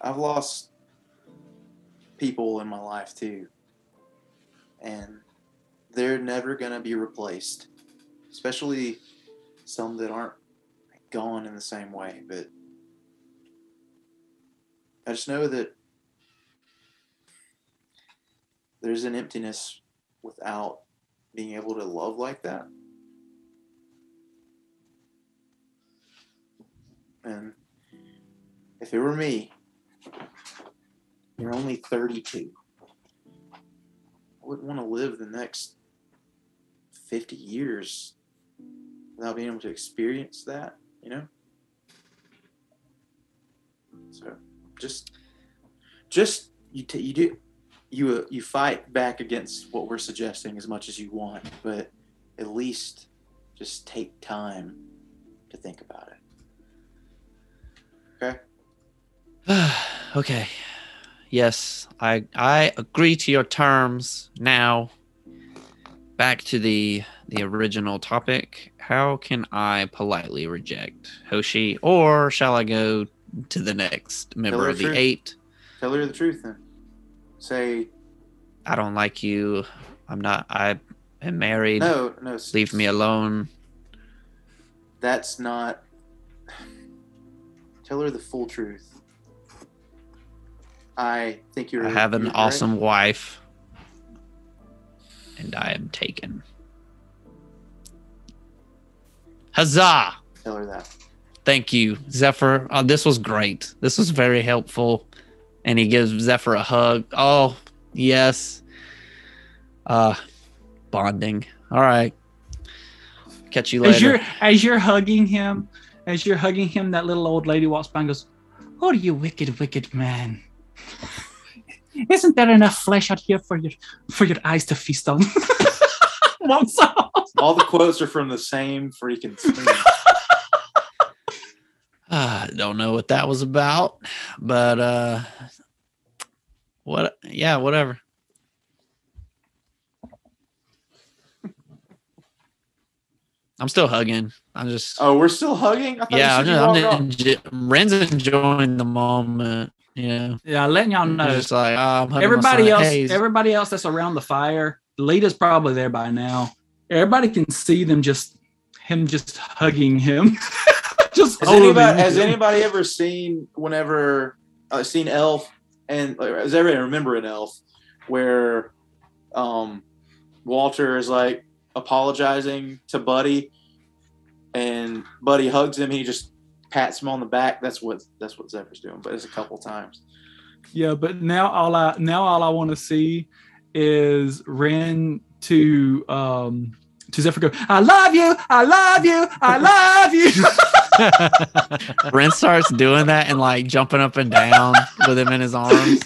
I've lost people in my life too, and they're never gonna be replaced. Especially some that aren't gone in the same way. But I just know that there's an emptiness without being able to love like that. And if it were me, you're only 32. I wouldn't want to live the next 50 years without being able to experience that, you know? So just, just, you, t- you do, you, you fight back against what we're suggesting as much as you want, but at least just take time to think about it. Okay? okay. Yes, I I agree to your terms. Now, back to the the original topic. How can I politely reject Hoshi, or shall I go to the next member of the truth. eight? Tell her the truth then. Say, I don't like you. I'm not. I am married. no, no. Leave me alone. That's not. Tell her the full truth. I think you're. I have an you're right. awesome wife. and I am taken. Huzzah! Tell her that. Thank you, Zephyr. Oh, this was great. This was very helpful. And he gives Zephyr a hug. Oh, yes. Uh bonding. All right. Catch you later. As you're as you're hugging him, as you're hugging him, that little old lady walks by and goes, "Oh, you wicked, wicked man! Isn't there enough flesh out here for your for your eyes to feast on?" walks off. All the quotes are from the same freaking scene. I don't know what that was about, but uh what yeah, whatever. I'm still hugging. I'm just Oh, we're still hugging? I yeah, you I'm, said you I'm walked Ren's enjoying the moment. Yeah. Yeah, letting y'all know. just like oh, I'm everybody else, Hey, everybody else that's around the fire. Lita's probably there by now. Everybody can see them just him just hugging him. just Has anybody, has anybody ever seen whenever uh, seen Elf and like, does everybody remember an Elf where um Walter is like apologizing to Buddy and Buddy hugs him he just pats him on the back. That's what that's what Zephyr's doing, but it's a couple times. Yeah, but now all I now all I want to see is Ren to um to Zephyr go, I love you, I love you, I love you. Ren starts doing that and like jumping up and down with him in his arms.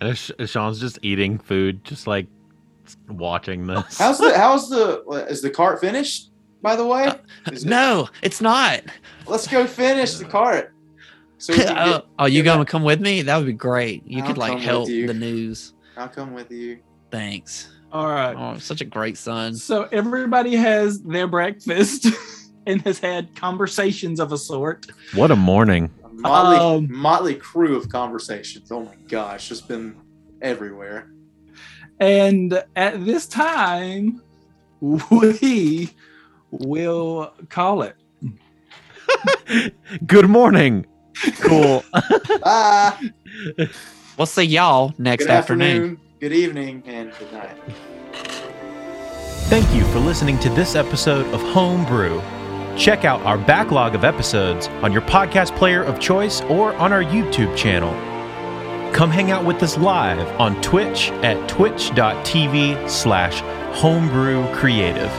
And Sean's just eating food, just like watching this. How's the how's the is the cart finished? By the way, uh, Is it- No, it's not. let's go finish the cart. So we can oh, get, oh, oh you gonna back- come with me? That would be great. You I'll could like help you. the news. I'll come with you. Thanks. All right. Oh, such a great son. So everybody has their breakfast and has had conversations of a sort. What a morning. A motley, Um, motley crew of conversations. Oh my gosh, just been everywhere. And at this time, we will call it. Good morning. Cool. Bye. We'll see y'all next Good afternoon. afternoon, good evening, and good night. Thank you for listening to this episode of Homebrew. Check out our backlog of episodes on your podcast player of choice or on our YouTube channel. Come hang out with us live on Twitch at twitch.tv slash homebrew creative.